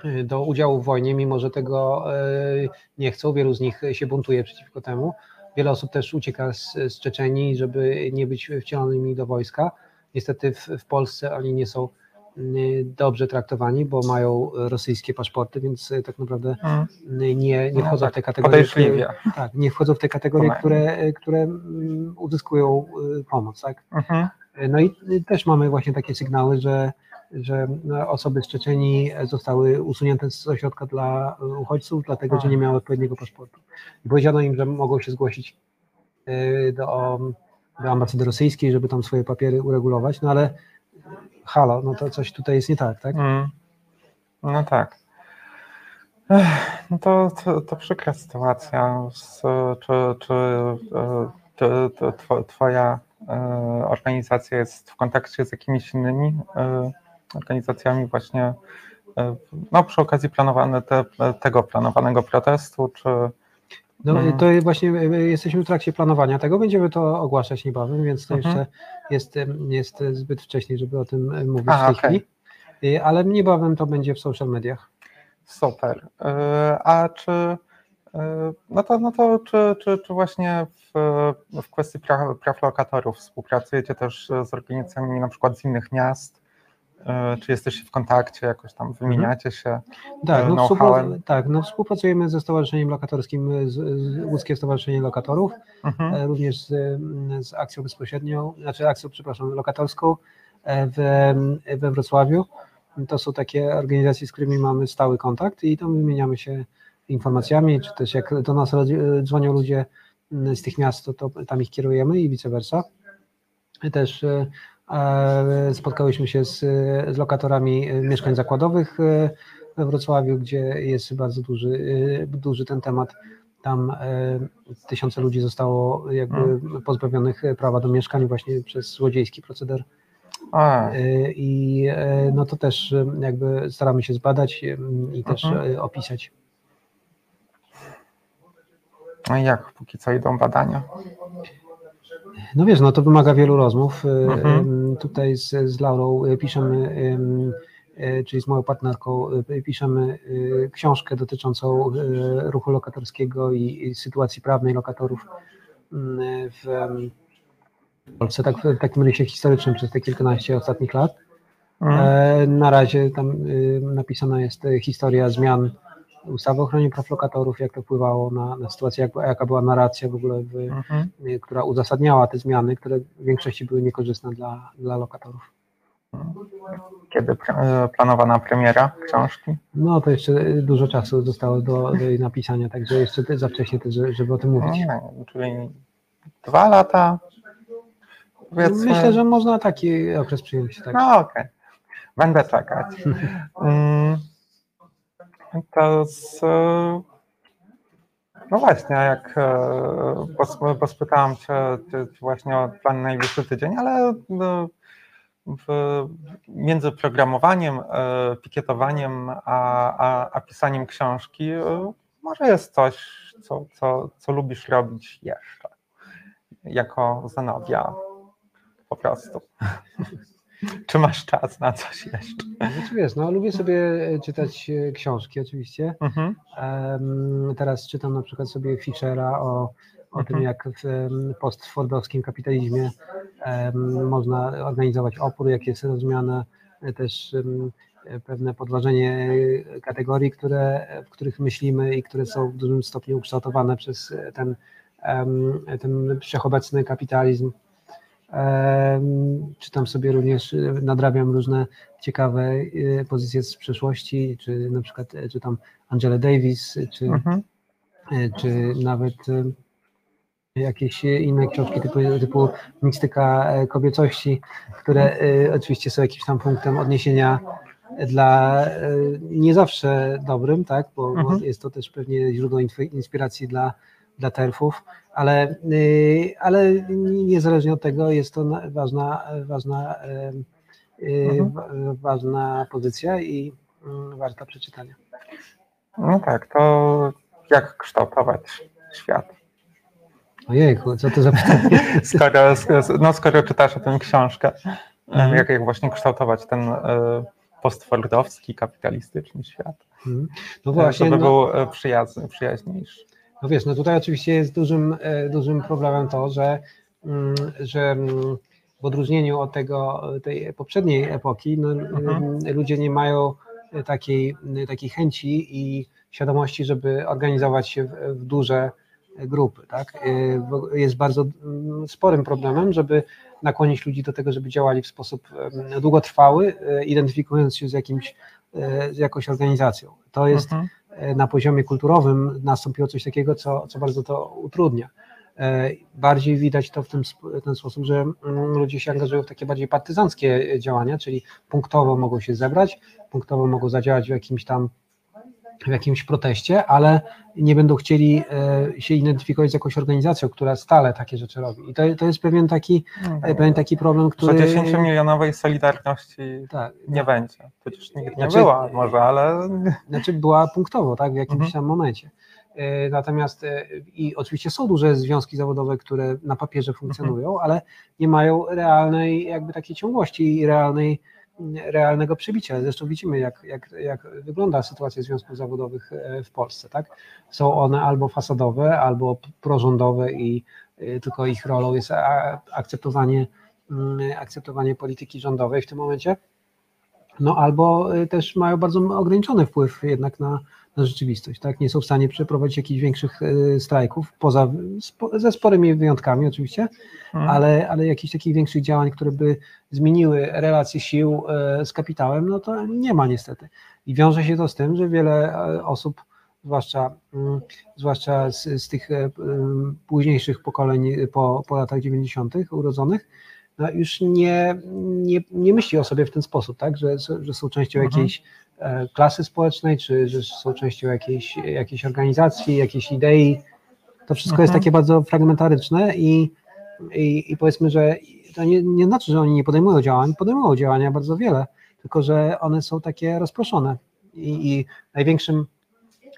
e, do udziału w wojnie, mimo że tego e, nie chcą. Wielu z nich się buntuje przeciwko temu. Wiele osób też ucieka z, z Czeczenii, żeby nie być wcielonymi do wojska. Niestety w, w Polsce oni nie są dobrze traktowani, bo mają rosyjskie paszporty, więc e, tak naprawdę Mm, nie, nie No wchodzą tak, w te kategorie. które- tak, nie wchodzą w te kategorie, które, które mm, uzyskują y, pomoc. Tak? Mhm. No i y, też mamy właśnie takie sygnały, że, że no, osoby z Czeczenii zostały usunięte z ośrodka dla y, uchodźców, dlatego że nie miały odpowiedniego paszportu. I powiedziano im, że mogą się zgłosić y, do, do ambasady rosyjskiej, żeby tam swoje papiery uregulować, no ale halo, no to coś tutaj jest nie tak, tak? Mm. No tak. Ech, No to, to, to przykra sytuacja. Z, czy, czy, e, Twoja e, organizacja jest w kontakcie z jakimiś innymi e, organizacjami właśnie no, przy okazji planowane te, tego planowanego protestu, czy No, Mhm. to właśnie y, jesteśmy w trakcie planowania tego, będziemy to ogłaszać niebawem, więc to Mhm. jeszcze jest, jest zbyt wcześnie, żeby o tym e, mówić A, w tej okej. chwili, ale niebawem to będzie w social mediach. Super. E, A czy e, no to, no to czy, czy, czy właśnie w, w kwestii praw, praw lokatorów współpracujecie też z organizacjami na przykład z innych miast? E, Czy jesteście w kontakcie, jakoś tam wymieniacie się? Tak, e, no, tak no, współpracujemy ze Stowarzyszeniem Lokatorskim, z, z Łódzkie Stowarzyszenie Lokatorów, Mhm. e, również z, z akcją bezpośrednią, znaczy akcją, przepraszam, lokatorską w, we Wrocławiu. To są takie organizacje, z którymi mamy stały kontakt i tam wymieniamy się informacjami, czy też jak do nas dzwonią ludzie z tych miast, to, to tam ich kierujemy i vice versa. Też spotkałyśmy się z, z lokatorami e, mieszkań zakładowych e, we Wrocławiu, gdzie jest bardzo duży, e, duży ten temat Tam tysiące ludzi zostało jakby Mm. pozbawionych prawa do mieszkań właśnie przez złodziejski proceder. A, I no to też jakby staramy się zbadać i też Mhm. opisać. no i jak póki co idą badania? No wiesz, no to wymaga wielu rozmów. Y, Mhm. Tutaj z, z Laurą y, piszemy, y, czyli z moją partnerką, y, piszemy książkę dotyczącą ruchu lokatorskiego i, i sytuacji prawnej lokatorów y, w Polsce, tak, w takim rysie historycznym przez te kilkanaście ostatnich lat. Mm. E, Na razie tam napisana jest historia zmian ustawy o ochronie praw lokatorów, jak to wpływało na, na sytuację, jak, jaka była narracja w ogóle w, Mhm. y, która uzasadniała te zmiany, które w większości były niekorzystne dla, dla lokatorów. Kiedy e, planowana premiera książki? No to jeszcze y, dużo czasu zostało do, do jej napisania, także jeszcze za wcześnie też, żeby- o tym mówić. Mm, Czyli dwa lata? Powiedzmy. Myślę, że można taki okres przyjąć. Tak. No okej, będę czekać. Mm, To z, e, no właśnie, jak e, pos- pospytałam Cię właśnie o plan najbliższy tydzień, ale no, między programowaniem, e, pikietowaniem, a, a, a pisaniem książki może jest coś, co, co, co lubisz robić jeszcze, jako Zenobia po prostu. Czy masz czas na coś jeszcze? Znaczy wiesz, no lubię sobie e, czytać e, książki oczywiście. Mhm. Teraz czytam na przykład sobie Fischera o, o tym, Mhm. jak w postfordowskim kapitalizmie można organizować opór, jak jest rozumiane e, też pewne podważenie kategorii, które, w których myślimy i które są w dużym stopniu ukształtowane przez ten, ten wszechobecny kapitalizm. Czytam sobie również, e, nadrabiam różne ciekawe e, pozycje z przeszłości, czy na przykład e, czytam Angela Davis, czy, Mhm. czy nawet jakieś inne książki typu, typu Mistyka e, kobiecości, które oczywiście są jakimś tam punktem odniesienia dla nie zawsze dobrym, tak, bo, bo Mhm. jest to też pewnie źródło inspiracji dla, dla terfów, ale, y, ale niezależnie od tego jest to na- ważna, ważna, y, Mhm. wa- ważna pozycja i mm, warta przeczytania. No tak, to jak kształtować świat? Ojejku, co to za pytanie? Skoro, no, skoro czytasz o tym książkę, Mhm. jak, jak właśnie kształtować ten e, postfordowski, kapitalistyczny świat, Mhm. No właśnie, właśnie, żeby no, był e, przyjazny, przyjaźniejszy. No wiesz, no tutaj oczywiście jest dużym, e, dużym problemem to, że, mm, że mm, w odróżnieniu od tego, tej poprzedniej epoki, no, Mhm. mm, ludzie nie mają takiej, takiej chęci i świadomości, żeby organizować się w, w duże grupy. Tak? Bo Jest bardzo sporym problemem, żeby nakłonić ludzi do tego, żeby działali w sposób długotrwały, e, identyfikując się z, jakimś, e, z jakąś organizacją. To jest Mhm. E, na poziomie kulturowym nastąpiło coś takiego, co, co bardzo to utrudnia. E, Bardziej widać to w sp- ten sposób, że mm, ludzie się angażują w takie bardziej partyzanckie działania, czyli punktowo mogą się zebrać, punktowo mogą zadziałać w jakimś tam w jakimś proteście, ale nie będą chcieli e, się identyfikować z jakąś organizacją, która stale takie rzeczy robi. I to, to jest pewien taki, e, pewien taki problem, Że który... 10-milionowej solidarności Tak, nie będzie. Przecież nigdy nie Znaczy- była może, ale Znaczy była punktowo, tak, w jakimś Mhm. tam momencie. E, Natomiast i oczywiście są duże związki zawodowe, które na papierze funkcjonują, Mhm. ale nie mają realnej jakby takiej ciągłości i realnej, realnego przebicia. Zresztą widzimy, jak, jak, jak wygląda sytuacja związków zawodowych e, w Polsce. Tak? Są one albo fasadowe, albo prorządowe i e, tylko ich rolą jest akceptowanie, mm, akceptowanie polityki rządowej w tym momencie. No albo y, też mają bardzo ograniczony wpływ jednak na, na rzeczywistość, tak? Nie są w stanie przeprowadzić jakichś większych y, strajków, poza, spo, ze sporymi wyjątkami oczywiście, Mhm. ale, ale jakichś takich większych działań, które by zmieniły relacje sił y, z kapitałem, no to nie ma niestety. I wiąże się to z tym, że wiele e, osób, zwłaszcza, mm, zwłaszcza z, z tych e, późniejszych pokoleń po, po latach 90. urodzonych, no już nie, nie, nie myśli o sobie w ten sposób, tak? że, że są częścią Mhm. jakiejś e, klasy społecznej, czy że są częścią jakiejś, jakiejś organizacji, jakiejś idei, to wszystko jest Mhm. takie bardzo fragmentaryczne i, i, i powiedzmy, że to nie, nie znaczy, że oni nie podejmują działań, podejmują działania bardzo wiele, tylko że one są takie rozproszone i, i największym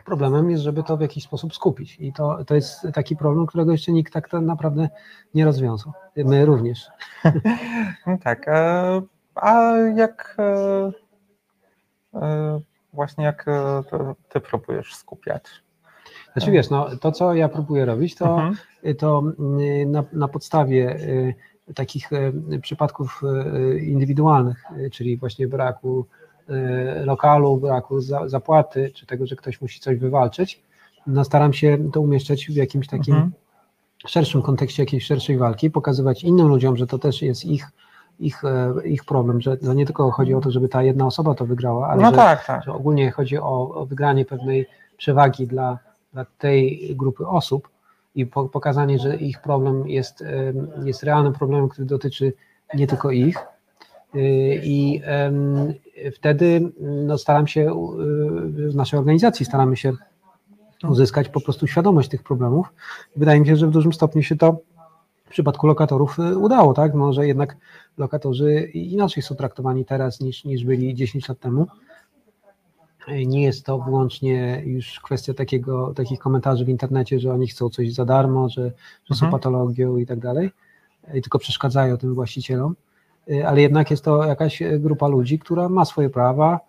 problemem jest, żeby to w jakiś sposób skupić i to, to jest taki problem, którego jeszcze nikt tak naprawdę nie rozwiązał. My również. No tak. e, A jak e, e, właśnie jak ty próbujesz skupiać? Znaczy wiesz, no, to co ja próbuję robić, to, Mhm. to mm, na, na podstawie takich przypadków indywidualnych, czyli właśnie braku lokalu, braku za, zapłaty, czy tego, że ktoś musi coś wywalczyć, no staram się to umieszczać w jakimś takim Mhm. szerszym kontekście jakiejś szerszej walki, pokazywać innym ludziom, że to też jest ich, ich, e, ich problem, że to nie tylko chodzi o to, żeby ta jedna osoba to wygrała, ale No że, tak, tak. że ogólnie chodzi o, o wygranie pewnej przewagi dla, dla tej grupy osób i po, pokazanie, że ich problem jest, em, jest realnym problemem, który dotyczy nie tylko ich. Y, I wtedy no, staram się, y, w naszej organizacji staramy się uzyskać po prostu świadomość tych problemów. Wydaje mi się, że w dużym stopniu się to w przypadku lokatorów y, udało, tak? No, że jednak lokatorzy inaczej są traktowani teraz niż, niż byli 10 lat temu. Nie jest to wyłącznie już kwestia takiego, takich komentarzy w internecie, że oni chcą coś za darmo, że, że są Mhm. patologią i tak dalej, y, tylko przeszkadzają tym właścicielom, ale jednak jest to jakaś y, grupa ludzi, która ma swoje prawa,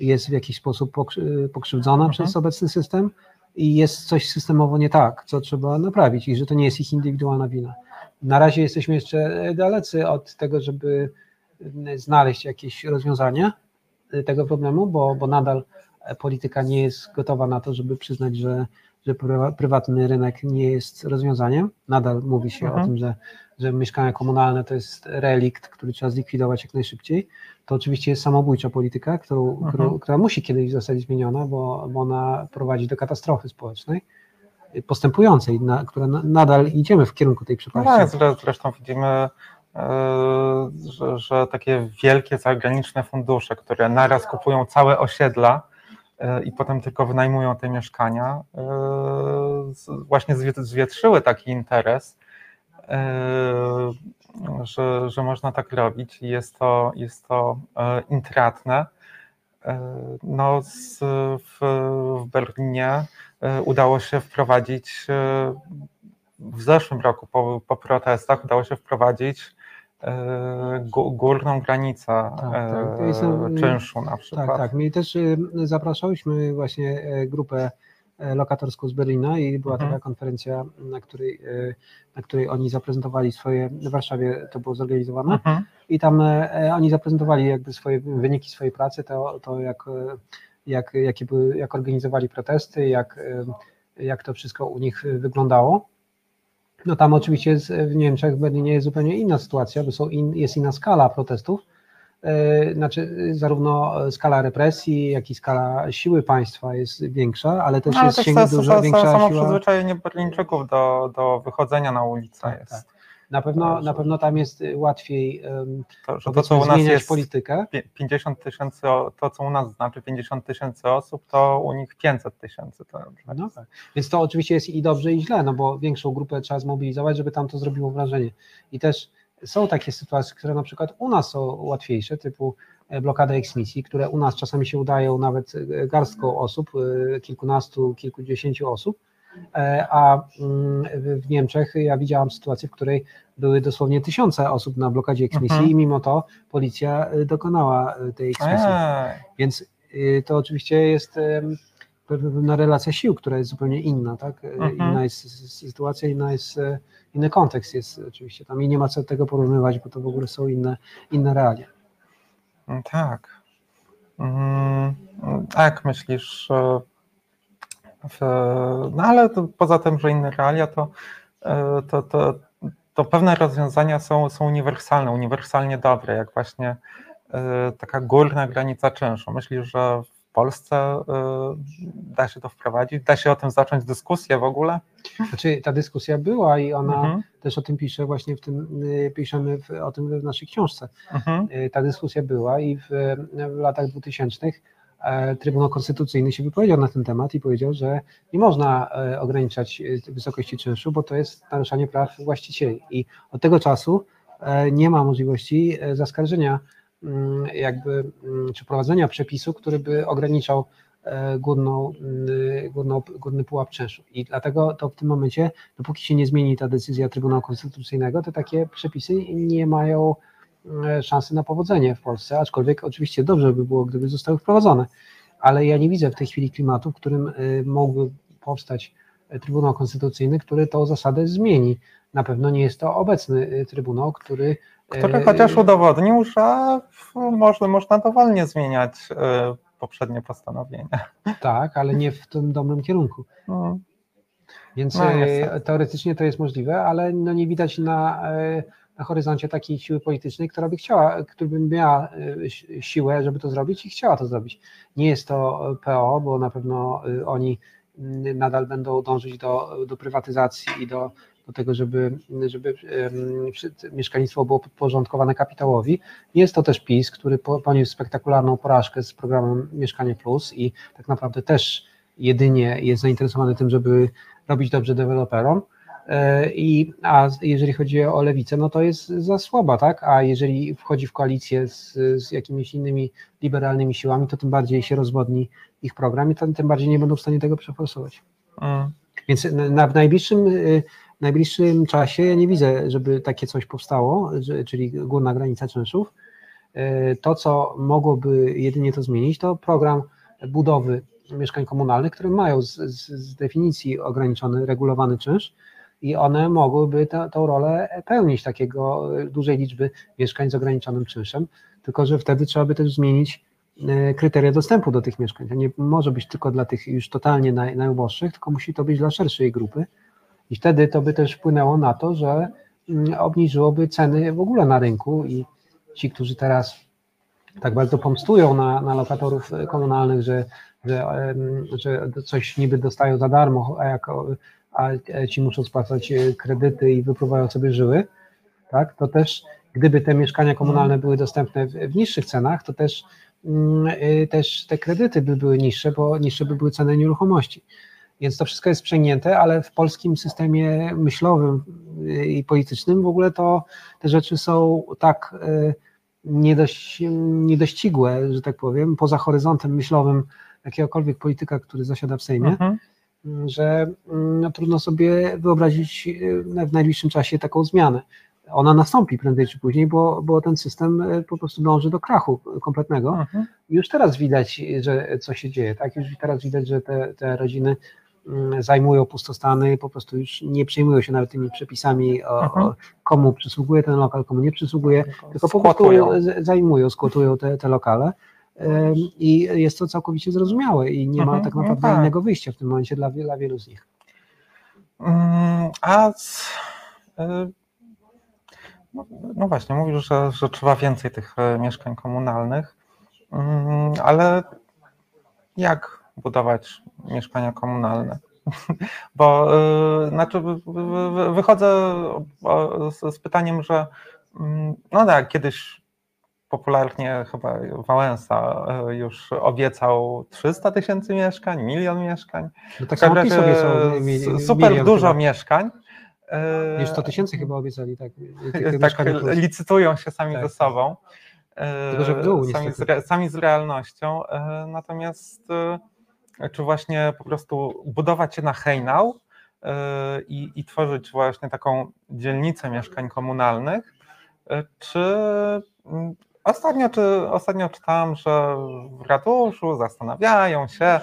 jest w jakiś sposób pokrzy- pokrzywdzona Mhm. przez obecny system i jest coś systemowo nie tak, co trzeba naprawić i że to nie jest ich indywidualna wina. Na razie jesteśmy jeszcze dalecy od tego, żeby y, znaleźć jakieś rozwiązanie y, tego problemu, bo, bo nadal polityka nie jest gotowa na to, żeby przyznać, że, że prywa- prywatny rynek nie jest rozwiązaniem. Nadal mówi się Mhm. o tym, że, że mieszkania komunalne to jest relikt, który trzeba zlikwidować jak najszybciej. To oczywiście jest samobójcza polityka, którą, Mhm. którą, która musi kiedyś zostać zmieniona, bo, bo ona prowadzi do katastrofy społecznej postępującej, na, która na, nadal idziemy w kierunku tej No przepaści. zre- zresztą widzimy, e, że, że takie wielkie zagraniczne fundusze, które naraz kupują całe osiedla i potem tylko wynajmują te mieszkania, e, właśnie zwie- zwietrzyły taki interes, e, że, że można tak robić i jest to, jest to e, intratne. E, No, z, w, w Berlinie e, udało się wprowadzić e, w zeszłym roku po, po protestach udało się wprowadzić e, górną granicę Tak, tak. E, em, czynszu na przykład. Tak, tak. My też zapraszałyśmy właśnie e, grupę e, lokatorską z Berlina i była Mhm. taka konferencja, na której, e, na której oni zaprezentowali swoje, w Warszawie to było zorganizowane Mhm. i tam e, oni zaprezentowali jakby swoje wyniki swojej pracy, to, to jak, e, jak, jakie były, jak organizowali protesty, jak, e, jak to wszystko u nich wyglądało. No tam oczywiście jest, w Niemczech, w Berlinie jest zupełnie inna sytuacja, bo są in, jest inna skala protestów, E, znaczy e, zarówno skala represji, jak i skala siły państwa jest większa, ale też No, ale jest też sięga sa- dużo większa samo siła. przyzwyczajenie Berlińczyków do, do wychodzenia na ulicę Tak, jest. tak. Na pewno, na pewno tam jest łatwiej um, To, że to, co u nas jest politykę. pie- 50 tysięcy, to co u nas znaczy 50 tysięcy osób, to u nich 500 tysięcy. To No tak. Więc to oczywiście jest i dobrze, i źle, no bo większą grupę trzeba zmobilizować, żeby tam to zrobiło wrażenie. I też są takie sytuacje, które na przykład u nas są łatwiejsze, typu e, blokada eksmisji, które u nas czasami się udają nawet e, garstką osób, e, kilkunastu, kilkudziesięciu osób, a mm, w Niemczech ja widziałam sytuację, w której były dosłownie tysiące osób na blokadzie eksmisji Mhm. i mimo to policja e, dokonała e, tej eksmisji. Ej, Więc y, to oczywiście jest pewna relacja sił, która jest zupełnie inna, tak? Y, Mhm. Inna jest sytuacja, inna jest, e, inny kontekst jest oczywiście tam i nie ma co tego porównywać, bo to w ogóle są inne, inne realia. no tak. Mm, a jak myślisz, e, w, no ale to, poza tym, że inne realia, to, e, to, to, to pewne rozwiązania są, są uniwersalne, uniwersalnie dobre, jak właśnie e, taka górna granica czynszu. Myślisz, że w Polsce e, da się to wprowadzić? Da się o tym zacząć dyskusję w ogóle? Znaczy ta dyskusja była i ona Mhm, też o tym pisze właśnie w tym, piszemy w, o tym w naszej książce. mhm, Ta dyskusja była i w, w latach 2000 e, Trybunał Konstytucyjny się wypowiedział na ten temat i powiedział, że nie można e, ograniczać e, wysokości czynszu, bo to jest naruszanie praw właścicieli. I od tego czasu nie ma możliwości zaskarżenia mm, jakby, mm, czy prowadzenia przepisu, który by ograniczał górną, górną, górny pułap czynszu. I dlatego to w tym momencie, dopóki się nie zmieni ta decyzja Trybunału Konstytucyjnego, to takie przepisy nie mają E, szansy na powodzenie w Polsce, aczkolwiek oczywiście dobrze by było, gdyby zostały wprowadzone, ale ja nie widzę w tej chwili klimatu, w którym e, mógłby powstać Trybunał Konstytucyjny, który tą zasadę zmieni. Na pewno nie jest to obecny e, Trybunał, który. Który chociaż udowodnił, że można, można dowolnie zmieniać poprzednie postanowienia. Tak, ale nie w tym dobrym kierunku. No. Więc no, teoretycznie to jest możliwe, ale no nie widać na na horyzoncie takiej siły politycznej, która by chciała, która by miała y, siłę, żeby to zrobić i chciała to zrobić. Nie jest to PO, bo na pewno y, oni y, nadal będą dążyć do, do prywatyzacji i do, do tego, żeby, żeby mieszkalnictwo było podporządkowane kapitałowi. Jest to też PiS, który poniósł spektakularną porażkę z programem Mieszkanie Plus i tak naprawdę też jedynie jest zainteresowany tym, żeby robić dobrze deweloperom. E, I, a jeżeli chodzi o lewicę, no to jest za słaba, tak? A jeżeli wchodzi w koalicję z, z jakimiś innymi liberalnymi siłami, to tym bardziej się rozwodni ich program i tym, tym bardziej nie będą w stanie tego przeforsować. Mm. Więc na, w najbliższym, y, najbliższym czasie ja nie widzę, żeby takie coś powstało, czyli górna granica czynszów. E, to, co mogłoby jedynie to zmienić, to program budowy mieszkań komunalnych, które mają z, z, z definicji ograniczony, regulowany czynsz, i one mogłyby tę rolę pełnić, takiego e, dużej liczby mieszkań z ograniczonym czynszem, tylko że wtedy trzeba by też zmienić e, kryteria dostępu do tych mieszkań. To nie może być tylko dla tych już totalnie naj, najuboższych, tylko musi to być dla szerszej grupy i wtedy to by też wpłynęło na to, że mm, obniżyłoby ceny w ogóle na rynku i ci, którzy teraz tak bardzo pomstują na, na lokatorów komunalnych, że, że, że coś niby dostają za darmo, a jak a ci muszą spłacać e, kredyty i wypływają sobie żyły, tak, to też gdyby te mieszkania komunalne były dostępne w, w niższych cenach, to też, e, też te kredyty by były niższe, bo niższe by były ceny nieruchomości. Więc to wszystko jest sprzęgnięte, ale w polskim systemie myślowym e, i politycznym w ogóle to te rzeczy są tak niedościgłe, że tak powiem, poza horyzontem myślowym jakiegokolwiek polityka, który zasiada w Sejmie, mhm że mm, no, trudno sobie wyobrazić y, w najbliższym czasie taką zmianę. Ona nastąpi prędzej czy później, bo, bo ten system y, po prostu dąży do krachu kompletnego. Mhm. Już teraz widać, że co się dzieje, tak? Już teraz widać, że te, te rodziny mm, zajmują pustostany, po prostu już nie przejmują się nawet tymi przepisami o, mhm. o komu przysługuje ten lokal, komu nie przysługuje, tylko po prostu zajmują, skłotują te, te lokale i jest to całkowicie zrozumiałe i nie ma mhm, tak no naprawdę tak. innego wyjścia w tym momencie dla, dla wielu z nich. Mm, a e, no, no, właśnie, mówisz, że, że trzeba więcej tych e, mieszkań komunalnych, mm, ale jak budować mieszkania komunalne? Bo e, znaczy, wychodzę z, z pytaniem, że mm, no tak, kiedyś popularnie chyba Wałęsa e, już obiecał 300 tysięcy mieszkań, milion mieszkań. No tak samo PiS obiecał super dużo chyba. mieszkań. Już 100 tysięcy chyba obiecali, tak. Tak licytują się sami tak. ze sobą. Tylko, że w dół, sami, z, sami z realnością. E, natomiast e, czy właśnie po prostu budować się na hejnał i, i tworzyć właśnie taką dzielnicę mieszkań komunalnych, czy Ostatnio, czy, ostatnio czytałem, że w ratuszu zastanawiają się,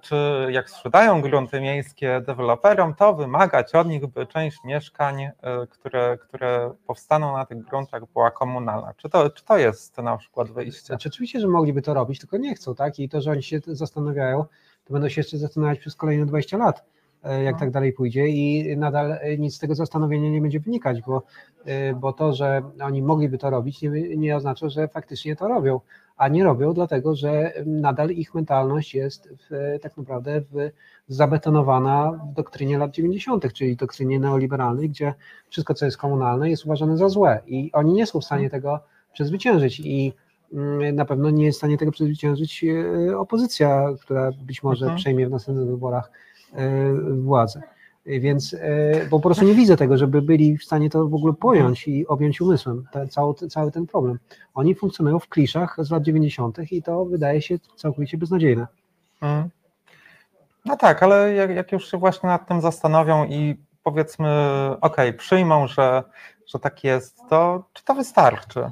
czy jak sprzedają grunty miejskie deweloperom, to wymagać od nich, by część mieszkań, e, które, które powstaną na tych gruntach, była komunalna. Czy to, czy to jest na przykład wyjście? Znaczy, oczywiście, że mogliby to robić, tylko nie chcą, tak? I to, że oni się zastanawiają, to będą się jeszcze zastanawiać przez kolejne 20 lat. E, jak no. tak dalej pójdzie i nadal e, nic z tego zastanowienia nie będzie wynikać, bo, e, bo to, że oni mogliby to robić, nie, nie oznacza, że faktycznie to robią, a nie robią dlatego, że nadal ich mentalność jest w, tak naprawdę w, zabetonowana w doktrynie lat 90., czyli doktrynie neoliberalnej, gdzie wszystko, co jest komunalne, jest uważane za złe i oni nie są w stanie tego przezwyciężyć i na pewno nie jest w stanie tego przezwyciężyć opozycja, która być może Mhm. przejmie w następnych wyborach władzę. E, Więc e, po prostu nie widzę tego, żeby byli w stanie to w ogóle pojąć i objąć umysłem cały, cały ten problem. Oni funkcjonują w kliszach z lat 90. i to wydaje się całkowicie beznadziejne. Mm. No tak, ale jak, jak już się właśnie nad tym zastanowią i powiedzmy, okej, przyjmą, że, że tak jest, to czy to wystarczy?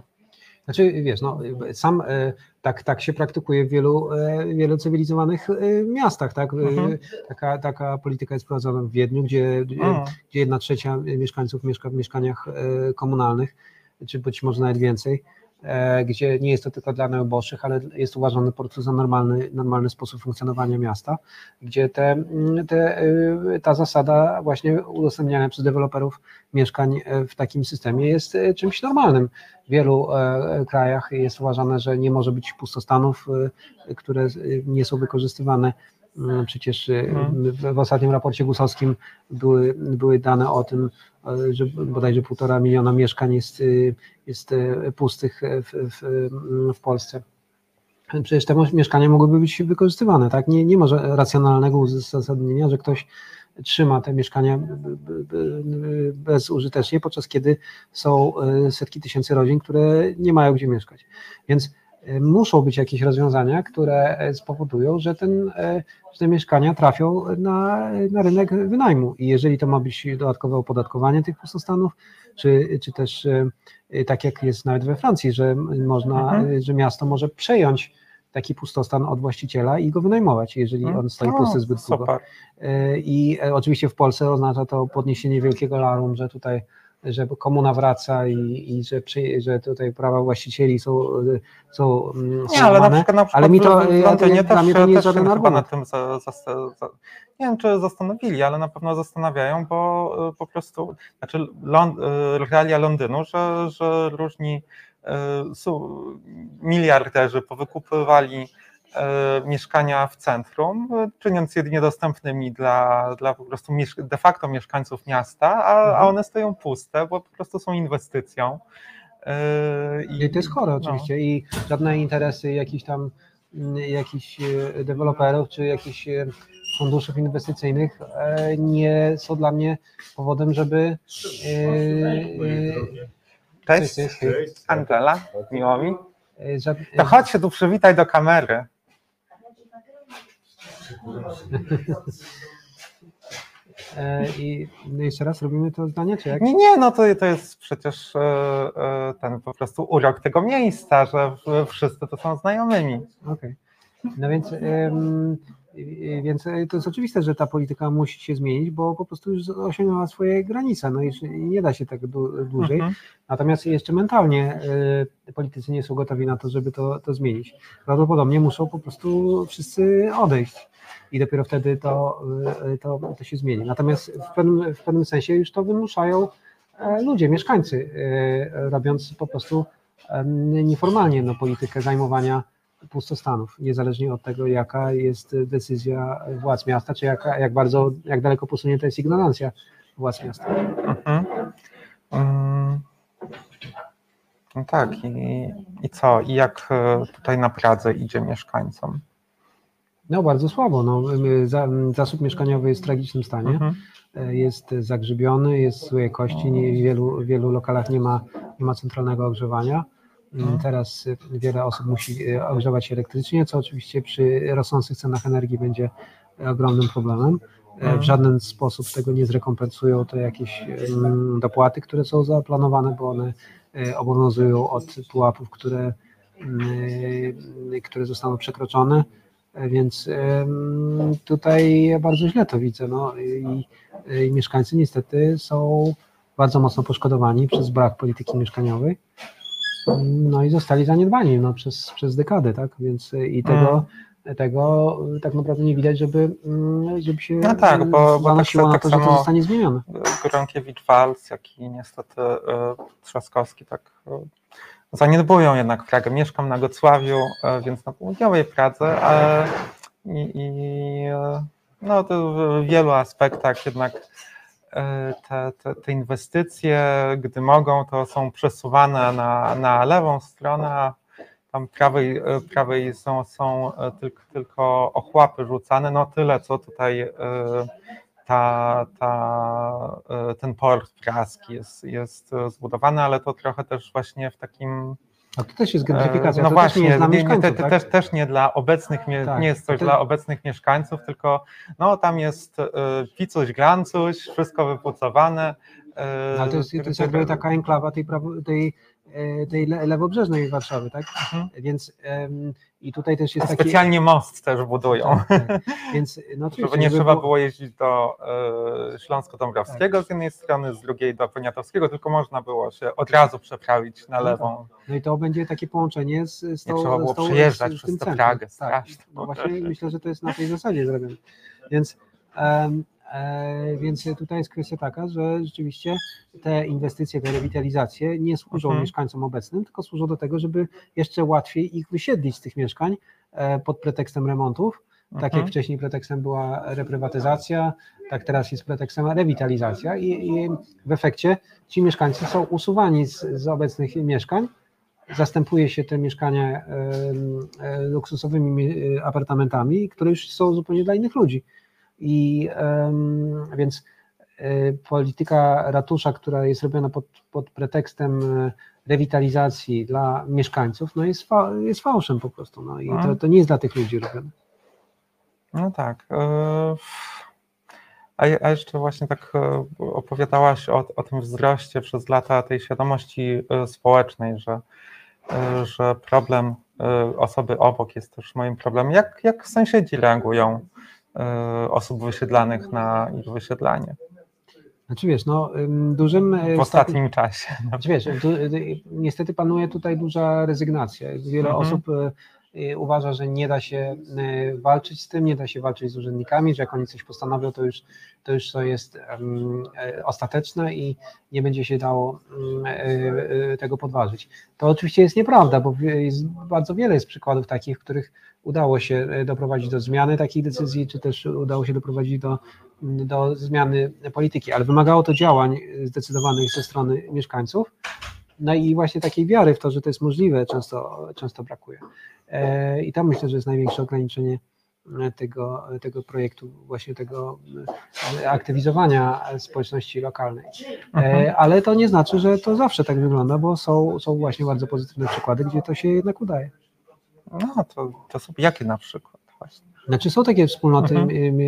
Znaczy, wiesz, no, sam e, tak, tak się praktykuje w wielu, e, wielu cywilizowanych e, miastach, tak? E, Mhm. Taka, taka polityka jest prowadzona w Wiedniu, gdzie, gdzie jedna trzecia mieszkańców mieszka w mieszkaniach komunalnych, czy być może nawet więcej, gdzie nie jest to tylko dla najuboższych, ale jest uważane po prostu za normalny, normalny sposób funkcjonowania miasta, gdzie te, mm, te, e, ta zasada właśnie udostępniania przez deweloperów mieszkań e, w takim systemie jest e, czymś normalnym. W wielu e, krajach jest uważane, że nie może być pustostanów, e, które e, nie są wykorzystywane. Mm, Przecież e, Mhm. w, w ostatnim raporcie gusowskim były, były dane o tym, e, że bodajże półtora miliona mieszkań jest, e, jest e, pustych w, w, w Polsce. Przecież te mieszkania mogłyby być wykorzystywane, tak? Nie, nie ma racjonalnego uzasadnienia, że ktoś trzyma te mieszkania bezużytecznie, podczas kiedy są e, setki tysięcy rodzin, które nie mają gdzie mieszkać. Więc e, muszą być jakieś rozwiązania, które e, spowodują, że, ten, e, że te mieszkania trafią na, na rynek wynajmu. I jeżeli to ma być dodatkowe opodatkowanie tych pustostanów, czy, czy też e, e, tak jak jest nawet we Francji, że można, Mhm. e, że miasto może przejąć taki pustostan od właściciela i go wynajmować, jeżeli on stoi No, pusty zbyt długo. Super. E, I e, oczywiście w Polsce oznacza to podniesienie wielkiego larum, że tutaj że komuna wraca i, i że, przy, że tutaj prawa właścicieli są, są, mm, Nie, ale na przykład, na przykład ale mi to, w- ja- Londynie dla też, to nie jest też się żaden chyba nad argument. tym za, za, za, nie wiem, czy zastanowili, ale na pewno zastanawiają, bo y, po prostu, znaczy Lon, y, realia Londynu, że, że różni y, miliarderzy powykupywali mieszkania w centrum, y, czyniąc je niedostępnymi dla, dla po prostu de facto mieszkańców miasta, a, a Mhm. one stoją puste, bo po prostu są inwestycją. Y, I to jest chore no. oczywiście i żadne interesy jakichś tam mm, jakichś e, deweloperów czy jakichś e, funduszów inwestycyjnych e, nie są dla mnie powodem, żeby e, e, Cześć, Cześć, Angela, miło mi. e, To chodź się tu przywitaj do kamery. E, I jeszcze raz robimy to zdanie, czy jak? Nie, nie, no to, to jest przecież e, e, ten po prostu urok tego miejsca, że wszyscy to są znajomymi. Okej. No więc, więc to jest oczywiste, że ta polityka musi się zmienić, bo po prostu już osiągnęła swoje granice, no i nie da się tak dłu- dłużej. Mhm. Natomiast jeszcze mentalnie politycy nie są gotowi na to, żeby to, to zmienić. Prawdopodobnie muszą po prostu wszyscy odejść i dopiero wtedy to, y, to, to się zmieni. Natomiast w pewnym, w pewnym sensie już to wymuszają e, ludzie, mieszkańcy, y, robiąc po prostu nieformalnie no, politykę zajmowania pustostanów, niezależnie od tego, jaka jest decyzja władz miasta, czy jak bardzo, jak daleko posunięta jest ignorancja władz miasta. Mhm. Mm. No tak, i, i co? I jak e, tutaj na Pradze idzie mieszkańcom? No bardzo słabo. No, zasób mieszkaniowy jest w tragicznym stanie. Mhm. E, Jest zagrzybiony, jest złej kości. Nie, w, wielu, w wielu lokalach nie ma, nie ma centralnego ogrzewania. Mhm. Teraz y, wiele osób musi y, ogrzewać się elektrycznie, co oczywiście przy rosnących cenach energii będzie ogromnym problemem. E, Mhm. W żaden sposób tego nie zrekompensują te jakieś dopłaty, które są zaplanowane, bo one e, obowiązują od pułapów, które, mm, które zostaną przekroczone. E, Więc tutaj bardzo źle to widzę. No, i, I mieszkańcy niestety są bardzo mocno poszkodowani przez brak polityki mieszkaniowej. No i zostali zaniedbani no, przez, przez dekady, tak? Więc e, i tego, tego e, tak naprawdę nie widać, żeby, mm, żeby się No tak, bo- bo tak- na tak to, że to zostanie zmienione. Gronkiewicz-Walc, jak i niestety e, Trzaskowski tak zaniedbują jednak Pragę. Mieszkam na Gocławiu, e, więc na południowej Pradze e, i, i e, no, to w wielu aspektach jednak te, te, te inwestycje, gdy mogą, to są przesuwane na, na lewą stronę, a tam prawej, prawej są, są tylko, tylko ochłapy rzucane, no tyle co tutaj ta, ta, ten port praski jest, jest zbudowany, ale to trochę też właśnie w takim a to też jest gentrifikacja. No to właśnie, też nie, nie, te, tak? też, też nie dla obecnych, tak. nie jest coś dla obecnych mieszkańców, tylko no tam jest y, picuś, glancuś, wszystko wypucowane. Y, Ale to jest, to jest jakby taka enklawa tej, tej, e, tej lewobrzeżnej Warszawy, tak? Mhm. Więc i tutaj też jest taki... Specjalnie most też budują. Tak, tak. Więc, no, Żeby nie trzeba było jeździć do y, Śląsko-Dąbrowskiego tak. z jednej strony, z drugiej do Poniatowskiego, tylko można było się od razu przeprawić na no lewą. Tak. No i to będzie takie połączenie z, z tą... Nie trzeba było przejeżdżać z, przez tę Pragę, tak. No właśnie myślę, że to jest na tej zasadzie zrobione. Więc E, więc tutaj jest kwestia taka, że rzeczywiście te inwestycje, te rewitalizacje nie służą mhm. mieszkańcom obecnym, tylko służą do tego, żeby jeszcze łatwiej ich wysiedlić z tych mieszkań e, pod pretekstem remontów. Tak jak mhm. wcześniej pretekstem była reprywatyzacja, tak teraz jest pretekstem rewitalizacja i, i w efekcie ci mieszkańcy są usuwani z, z obecnych mieszkań, zastępuje się te mieszkania e, luksusowymi apartamentami, które już są zupełnie dla innych ludzi. I więc e, polityka ratusza, która jest robiona pod, pod pretekstem e, rewitalizacji dla mieszkańców, no jest, fa, jest fałszem po prostu. No i to, mhm. to nie jest dla tych ludzi robione. No tak. E, a, jeszcze właśnie tak opowiadałaś o, o tym wzroście przez lata tej świadomości społecznej, że, że problem osoby obok jest też moim problemem. Jak, jak sąsiedzi reagują osób wysiedlanych na ich wysiedlanie. Znaczy wiesz, no dużym... E, w ostatnim czasie. Znaczy wiesz, tu, niestety panuje tutaj duża rezygnacja. Wiele mhm. osób e, uważa, że nie da się walczyć z tym, nie da się walczyć z urzędnikami, że jak oni coś postanowią, to już to, już to jest um, ostateczne i nie będzie się dało um, tego podważyć. To oczywiście jest nieprawda, bo jest, bardzo wiele jest przykładów takich, w których udało się e, doprowadzić do zmiany takich decyzji, czy też udało się doprowadzić do, do zmiany polityki, ale wymagało to działań zdecydowanych ze strony mieszkańców. No i właśnie takiej wiary w to, że to jest możliwe, często, często brakuje. E, I tam myślę, że jest największe ograniczenie tego, tego projektu, właśnie tego e, aktywizowania społeczności lokalnej. Mhm. Ale to nie znaczy, że to zawsze tak wygląda, bo są, są właśnie bardzo pozytywne przykłady, gdzie to się jednak udaje. No, to, to są jakie na przykład właśnie? Znaczy są takie wspólnoty mhm.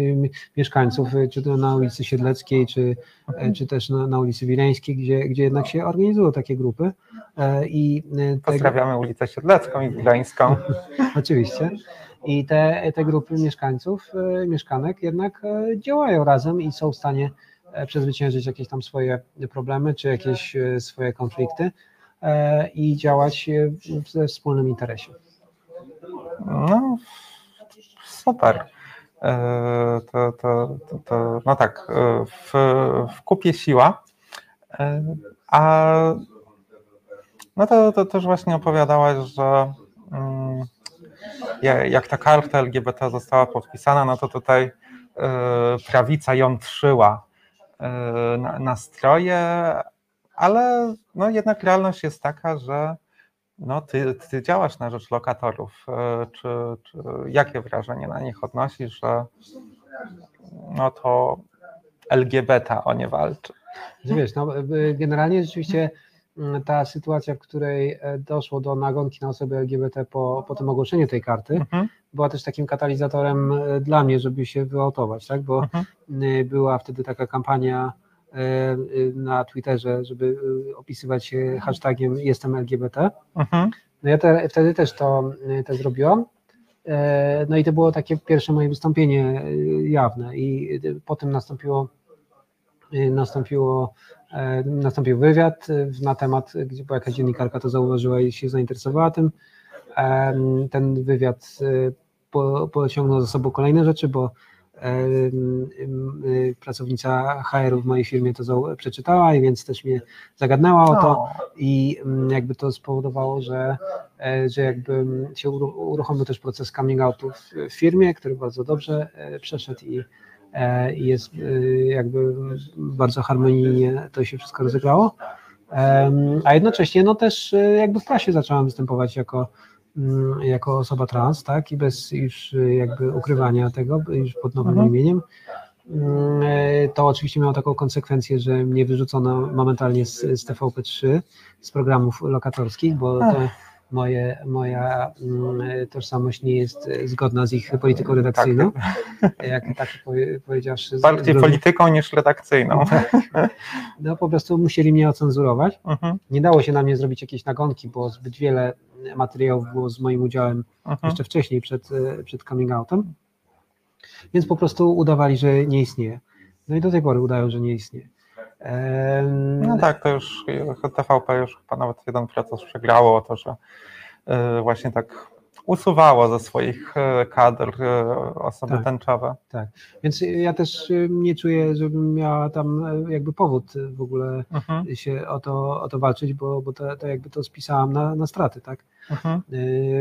mieszkańców, y, czy to na ulicy Siedleckiej, czy, mhm. czy też na, na ulicy Wileńskiej, gdzie, gdzie jednak się organizują takie grupy. E, I y, Pozdrawiamy ulicę Siedlecką i Wileńską. Oczywiście. I te, te grupy mieszkańców, y, mieszkanek jednak e, działają razem i są w stanie e, przezwyciężyć jakieś tam swoje problemy, czy jakieś swoje konflikty i działać we wspólnym interesie. No, super. E, to, to, to, to, no tak, e, w, w kupie siła. E, a no to, to też właśnie opowiadałaś, że mm, jak ta karta LGBT została podpisana, no to tutaj prawica jątrzyła nastroje, ale no jednak realność jest taka, że no, ty, ty działasz na rzecz lokatorów. E, czy, czy jakie wrażenie na nich odnosisz, że no to LGBT o nie walczy? Wiesz, no, generalnie rzeczywiście mm, ta sytuacja, w której e, doszło do nagonki na osoby LGBT po, po tym ogłoszeniu tej karty, mhm. była też takim katalizatorem e, dla mnie, żeby się wyautować, tak? bo mhm. była wtedy taka kampania na Twitterze, żeby e, opisywać się hashtagiem jestem LGBT. Mhm. No ja te, wtedy też to, e, to zrobiłam. No i to było takie pierwsze moje wystąpienie jawne i potem nastąpiło nastąpiło, nastąpił wywiad na temat, gdzie była jakaś dziennikarka to zauważyła i się zainteresowała tym. Ten wywiad pociągnął za sobą kolejne rzeczy, bo pracownica HR w mojej firmie to przeczytała i więc też mnie zagadnęła o to i jakby to spowodowało, że, e, że jakby się uruchomił też proces coming outu w firmie, który bardzo dobrze e, przeszedł i e, i jest jakby bardzo harmonijnie to się wszystko rozegrało. A jednocześnie no też jakby w prasie zaczęłam występować jako jako osoba trans, tak, i bez już y, jakby ukrywania tego, już pod nowym Mhm. imieniem. Mm, e, To oczywiście miało taką konsekwencję, że mnie wyrzucono momentalnie z, z TVP3, z programów lokatorskich, bo to moje, moja mm, tożsamość nie jest e, zgodna z ich polityką redakcyjną. Jak tak powie- powiedziawszy. z- Bardziej z polityką niż redakcyjną. No po prostu musieli mnie ocenzurować. Mhm, Nie dało się na mnie zrobić jakiejś nagonki, bo zbyt wiele materiałów było z moim udziałem mhm. jeszcze wcześniej, przed, e, przed coming outem. Więc po prostu udawali, że nie istnieje. No i do tej pory udają, że nie istnieje. No tak, to już TVP już chyba nawet jeden proces przegrało o to, że y, właśnie tak usuwało ze swoich y, kadr y, osoby Tak. tęczowe. Więc ja też e, nie czuję, żebym miała tam e, jakby powód e, w ogóle Mhm, się o to, o to walczyć, bo, bo to, to jakby to spisałam na, na straty, tak? mhm.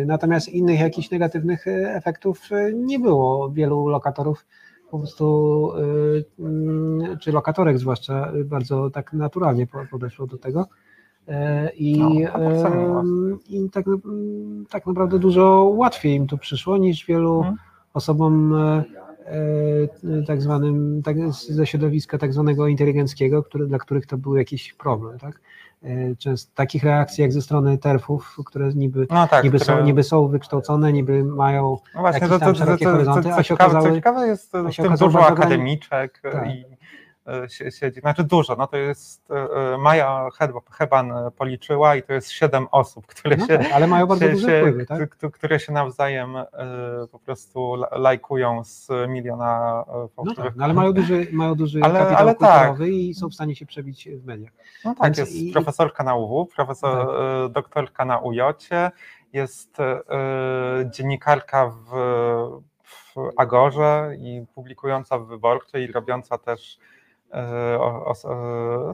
Natomiast innych jakichś negatywnych e, efektów e, nie było. Wielu lokatorów po prostu, yy, mm, czy lokatorek zwłaszcza, y, bardzo tak naturalnie po- podeszło do tego. E, I, No, i tak, tak naprawdę dużo łatwiej im to przyszło niż wielu Mhm. osobom e, e, tak zwanym, tak, ze środowiska tak zwanego inteligenckiego, który, dla których to był jakiś problem. Tak? E, Często takich reakcji jak ze strony terfów, które niby No tak, niby, które- są, niby są wykształcone, niby mają. No właśnie, jakieś to, tam to, to, szerokie to, to, horyzonty, co, a się okazały- ciekawe jest, w tym okazało dużo akademiczek Tak. i siedzi, znaczy dużo, no to jest, y, y, Maja Heb- Heban policzyła i to jest siedem osób, które No się, tak, ale mają bardzo się, duże wpływy, tak? które się nawzajem po prostu la- lajkują z miliona No tak, no ale mają duży, mają duży Ale- kapitał ale tak. kulturowy i są w stanie się przebić w mediach. No tak, Więc jest i- profesorka na UW, profesor, Tak. doktorka na UJ-cie, jest dziennikarka w, w Agorze i publikująca w Wyborczej i robiąca też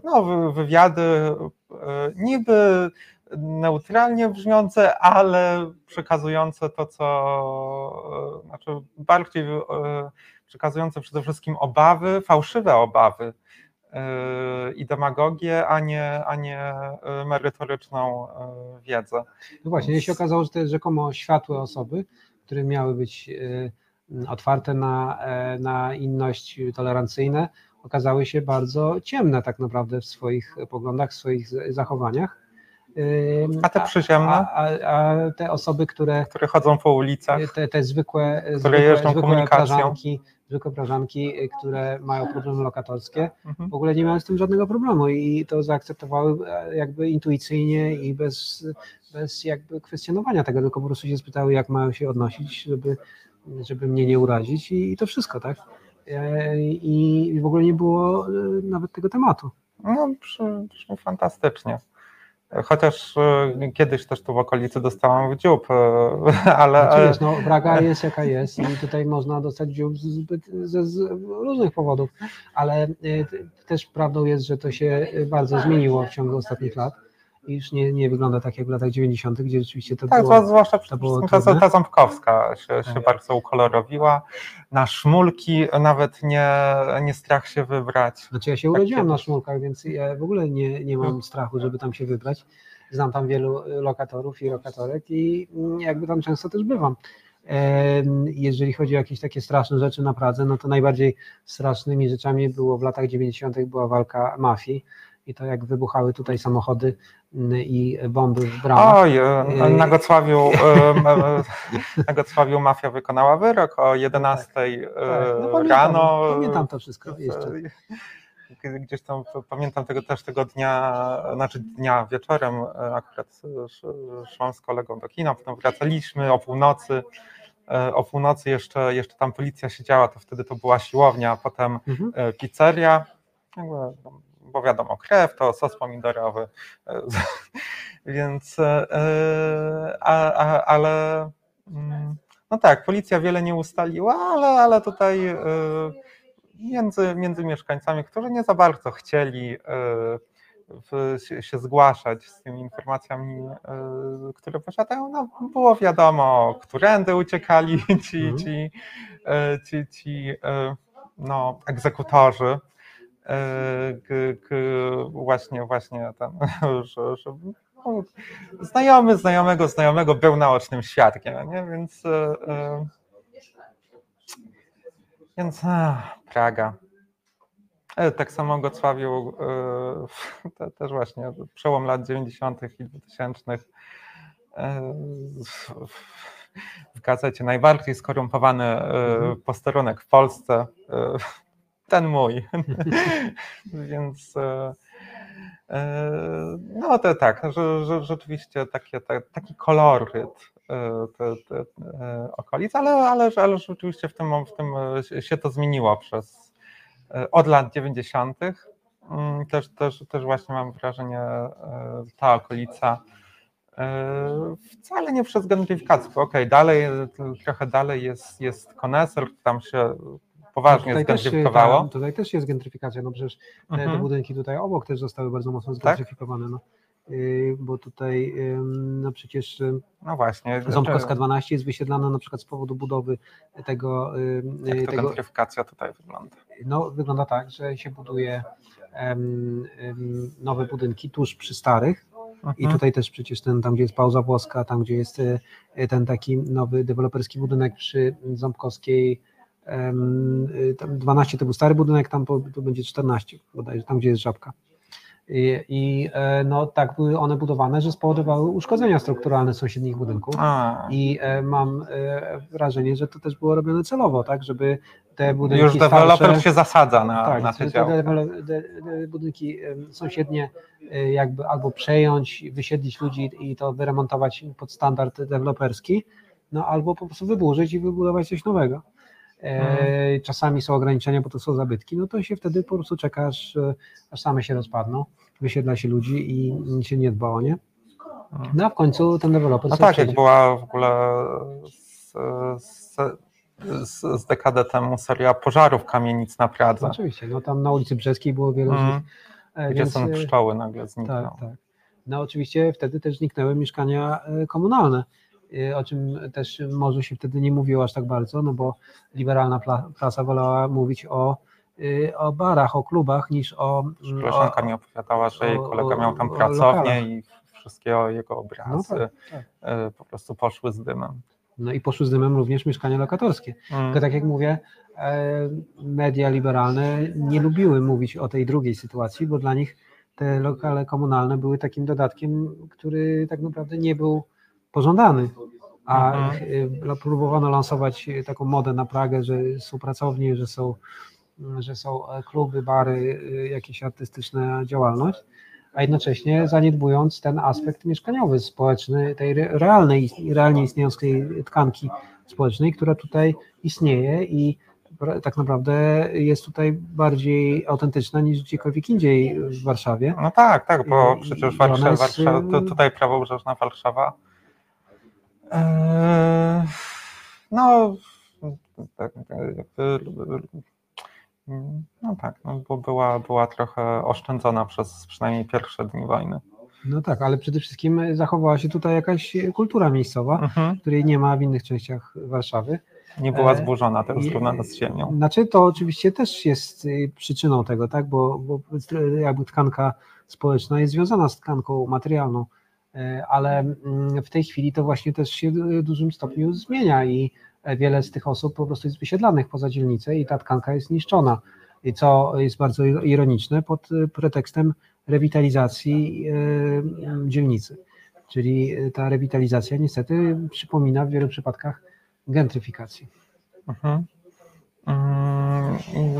no, wy- wywiady y, niby neutralnie brzmiące, ale przekazujące to, co znaczy bardziej przekazujące przede wszystkim obawy, fałszywe obawy i demagogię, a nie, a nie merytoryczną wiedzę. No właśnie, Więc- się okazało, że te rzekomo światłe osoby, które miały być e, otwarte na, e, na inność tolerancyjne, okazały się bardzo ciemne tak naprawdę w swoich poglądach, w swoich zachowaniach. A te przyziemne? A, a, a te osoby, które które chodzą po ulicach. te, te zwykłe, zwykłe, jeżdżą zwykłe komunikacją. prażanki, zwykłe prażanki, y, które mają problemy lokatorskie, Mhm. w ogóle nie miały z tym żadnego problemu i to zaakceptowały e, jakby intuicyjnie i bez, bez jakby kwestionowania tego, tylko po prostu się spytały, jak mają się odnosić, żeby, żeby mnie nie urazić i, i to wszystko, tak? E, I w ogóle nie było e, nawet tego tematu. No, brzmi, fantastycznie. Chociaż y, kiedyś też tu w okolicy dostałam w dziób, ale, Znaczy, ale wiesz, no, Braga jest jaka jest i tutaj można dostać dziób z, zbyt, ze z różnych powodów, ale też prawdą jest, że to się bardzo zmieniło w ciągu ostatnich lat już nie, nie wygląda tak jak w latach 90., gdzie rzeczywiście to tak, było... zwłaszcza przede to było ta, Ząbkowska się, się Tak. bardzo ukolorowiła. Na szmulki nawet nie, nie strach się wybrać. Znaczy ja się Tak urodziłam na. Szmulkach, więc ja w ogóle nie, nie mam strachu, żeby tam się wybrać. Znam tam wielu lokatorów i lokatorek i jakby tam często też bywam. Jeżeli chodzi o jakieś takie straszne rzeczy na Pradze, no to najbardziej strasznymi rzeczami było w latach 90. była walka mafii i to jak wybuchały tutaj samochody mm, i bomby w bramach. Oj, y, na Gocławiu, na Gocławiu mafia wykonała wyrok o 11 Tak, no y, pamiętam, rano. Pamiętam to wszystko jeszcze. Gdzieś tam pamiętam tego też tego dnia, znaczy dnia wieczorem e, akurat sz- szłam z kolegą do kina, potem wracaliśmy o północy. e, O północy jeszcze, jeszcze tam policja siedziała, to wtedy to była siłownia, a potem Mhm. e, pizzeria, bo wiadomo, krew to sos pomidorowy, więc e, e, a, a, ale mm, no tak, policja wiele nie ustaliła, ale, ale tutaj e, między, między mieszkańcami, którzy nie za bardzo chcieli się, zgłaszać z tymi informacjami, które posiadają, no, było wiadomo, którędy uciekali ci, Mhm. ci, ci, ci e, no, egzekutorzy. E, właśnie, właśnie że no, znajomy znajomego znajomego był naocznym świadkiem, nie? więc e, e, więc a, Praga. Tak samo Gocławiu, e, te, też właśnie przełom lat 90. i 2000. e, w- gazecie najbardziej skorumpowany Mhm. posterunek w Polsce, ten mój. Więc e, e, no to tak, że, że rzeczywiście takie, ta, taki koloryt e, te, te, okolic, ale, ale, ale rzeczywiście w tym, w tym się- to zmieniło przez od lat 90. Mm, Też, też, też właśnie mam wrażenie, ta okolica wcale nie przez gentryfikację, okej, dalej, e, trochę dalej jest, jest koneser, tam się poważnie No tutaj też, zgentryfikowało. ta- tutaj też jest gentryfikacja, no przecież te, te Mhm. budynki tutaj obok też zostały bardzo mocno zgentryfikowane, no. Yy, bo tutaj no przecież ym, No właśnie. Ząbkowska 12 jest wysiedlana na przykład z powodu budowy tego, ym, Jak to tego gentryfikacja tutaj wygląda? no, wygląda tak, że się buduje nowe budynki tuż przy starych i Mhm. tutaj też przecież ten, tam gdzie jest pauza włoska, tam gdzie jest ten taki nowy deweloperski budynek przy Ząbkowskiej, y, tam 12 to był stary budynek, tam po- to będzie 14 bodajże, tam gdzie jest żabka. I, i e, no, tak były one budowane, że spowodowały uszkodzenia strukturalne sąsiednich budynków. A, I e, mam e, wrażenie, że to też było robione celowo, tak, żeby te budynki już deweloper starsze, się zasadza na, tak, na te te de, de, budynki sąsiednie e, jakby albo przejąć, wysiedlić ludzi i to wyremontować pod standard deweloperski, no albo po prostu wyburzyć i wybudować coś nowego. E, Mhm. Czasami są ograniczenia, bo to są zabytki, no to się wtedy po prostu czeka, aż, e, aż same się rozpadną, wysiedla się ludzi i się nie dba o nie. No a w końcu ten deweloper No tak, jak przejdzie. była w ogóle z, z, z, z dekadę temu seria pożarów kamienic na Pradze, Oczywiście, no tam na ulicy Brzeskiej było wiele z Mhm. nich. e, gdzie więc, są pszczoły nagle zniknęły. Tak, tak. No oczywiście wtedy też zniknęły mieszkania komunalne, o czym też może się wtedy nie mówiło aż tak bardzo, no bo liberalna prasa wolała mówić o, e, o barach, o klubach niż o... Koleżanka o mi opowiadała, że jej o- kolega miał tam o pracownię i wszystkie jego no, obrazy tak, tak. e, po prostu poszły z dymem. no i poszły z dymem również mieszkania lokatorskie. Mm. Tylko tak jak mówię, e, media liberalne nie lubiły mówić o tej drugiej sytuacji, bo dla nich te lokale komunalne były takim dodatkiem, który tak naprawdę nie był pożądany. A Mhm. e, próbowano lansować taką modę na Pragę, że są pracownie, że są, że są e, kluby, bary, e, jakieś artystyczna działalność, a jednocześnie zaniedbując ten aspekt mieszkaniowy, społeczny, tej re- realnej, realnie istniejącej tkanki społecznej, która tutaj istnieje i tak naprawdę jest tutaj bardziej autentyczna niż gdziekolwiek indziej w Warszawie. No tak, tak, bo przecież Warszawa, Warszawa to, tutaj prawobrzeżna Warszawa. Eee, no, tak, no tak, no, bo była, była trochę oszczędzona przez przynajmniej pierwsze dni wojny. No tak, ale przede wszystkim zachowała się tutaj jakaś kultura miejscowa, Mhm. której nie ma w innych częściach Warszawy. Nie była E, zburzona, i- zrównana z ziemią. Znaczy to oczywiście też jest y, przyczyną tego, tak, bo, bo jakby tkanka społeczna jest związana z tkanką materialną, ale mm, w tej chwili to właśnie też się w dużym stopniu zmienia i e, wiele z tych osób po prostu jest wysiedlanych poza dzielnicę i ta tkanka jest niszczona, co jest bardzo ironiczne pod pretekstem rewitalizacji dzielnicy. Czyli ta rewitalizacja niestety przypomina w wielu przypadkach gentryfikację. Mhm. Mm, i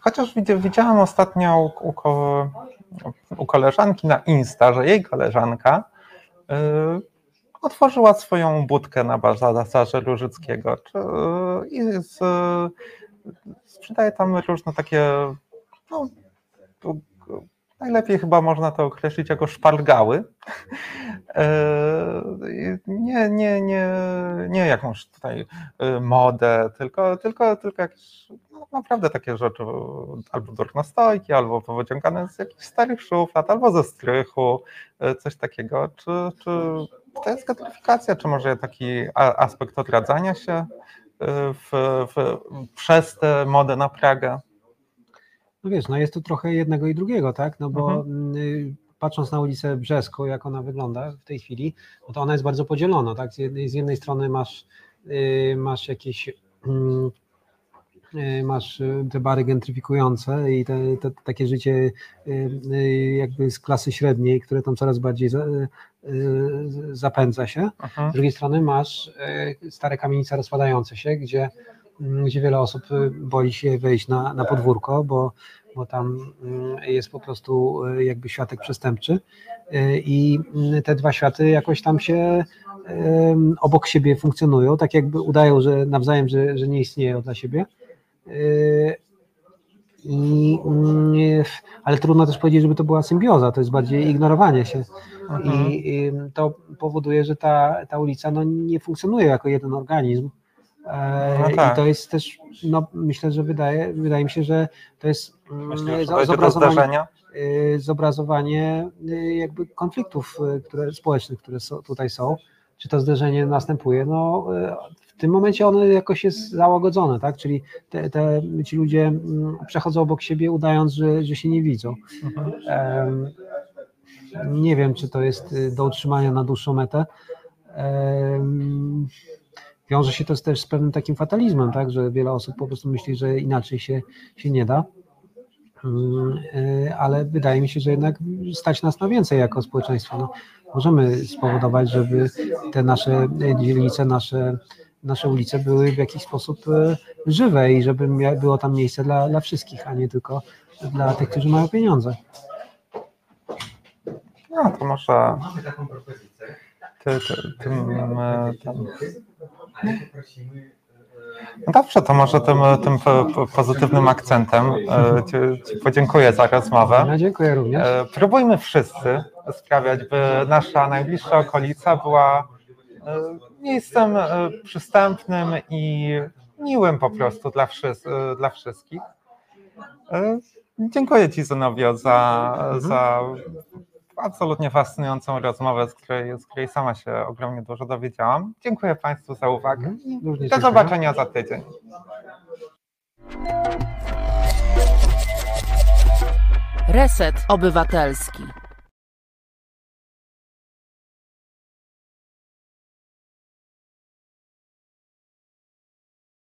Chociaż widzi- widziałam ostatnio u, u, ko- u koleżanki na Insta, że jej koleżanka otworzyła swoją budkę na bazarze Różyckiego. Czy, I z, sprzedaje tam różne takie, no, najlepiej chyba można to określić jako szpargały. Y, Nie, nie, nie, nie jakąś tutaj y, modę, tylko, tylko, tylko jakieś no, naprawdę takie rzeczy, albo durnostojki, albo wyciągane z jakichś starych szuflad, albo ze strychu, y, coś takiego. Czy, czy to jest gentryfikacja, czy może taki aspekt odradzania się w, w, przez tę modę na Pragę? No wiesz, no jest to trochę jednego i drugiego, tak? No bo Mhm. mm, y, patrząc na ulicę Brzeską, jak ona wygląda w tej chwili, no to ona jest bardzo podzielona, tak? Z jednej, z jednej strony masz, y, masz jakieś mm, y, masz te bary gentryfikujące i te, te, takie życie jakby z klasy średniej, które tam coraz bardziej za, zapędza się. Mhm. Z drugiej strony masz stare kamienice rozpadające się, gdzie, gdzie wiele osób y, boi się wejść na, na podwórko, bo, bo tam y, jest po prostu y, jakby światek przestępczy y, i y, te dwa światy jakoś tam się y, obok siebie funkcjonują, tak jakby udają, że nawzajem, że, że nie istnieją dla siebie. Y, I, ale trudno też powiedzieć, żeby to była symbioza, to jest bardziej ignorowanie się. Mhm. I, i to powoduje, że ta, ta ulica no, nie funkcjonuje jako jeden organizm. E, No tak. I to jest też, no, myślę, że wydaje, wydaje mi się, że to jest mm, że dojdzie do zobrazowanie, y, zobrazowanie y, jakby konfliktów y, które, społecznych, które są, tutaj są. Czy to zderzenie następuje? No, w tym momencie ono jakoś jest załagodzone, tak? Czyli te, te, ci ludzie mm, przechodzą obok siebie, udając, że, że się nie widzą. Mhm. Nie wiem, czy to jest do utrzymania na dłuższą metę. Wiąże się to też z pewnym takim fatalizmem, tak, że wiele osób po prostu myśli, że inaczej się, się nie da. Mm, y, Ale wydaje mi się, że jednak stać nas na więcej jako społeczeństwo. No, możemy spowodować, żeby te nasze dzielnice, nasze, nasze ulice były w jakiś sposób y, żywe i żeby było tam miejsce dla, dla wszystkich, a nie tylko dla tych, którzy mają pieniądze. No to może Mamy taką propozycję. ty, ty, tym, e, No dobrze, to może tym, tym po- po- pozytywnym akcentem e, ci, ci podziękuję za rozmowę. Ja dziękuję również. E, Próbujmy wszyscy sprawiać, by nasza najbliższa okolica była miejscem przystępnym i miłym po prostu dla, wszys- dla wszystkich. Dziękuję Ci, Zenobio, za, za absolutnie fascynującą rozmowę, z której, z której sama się ogromnie dużo dowiedziałam. Dziękuję Państwu za uwagę i Również do dziękuję. zobaczenia za tydzień. Reset Obywatelski.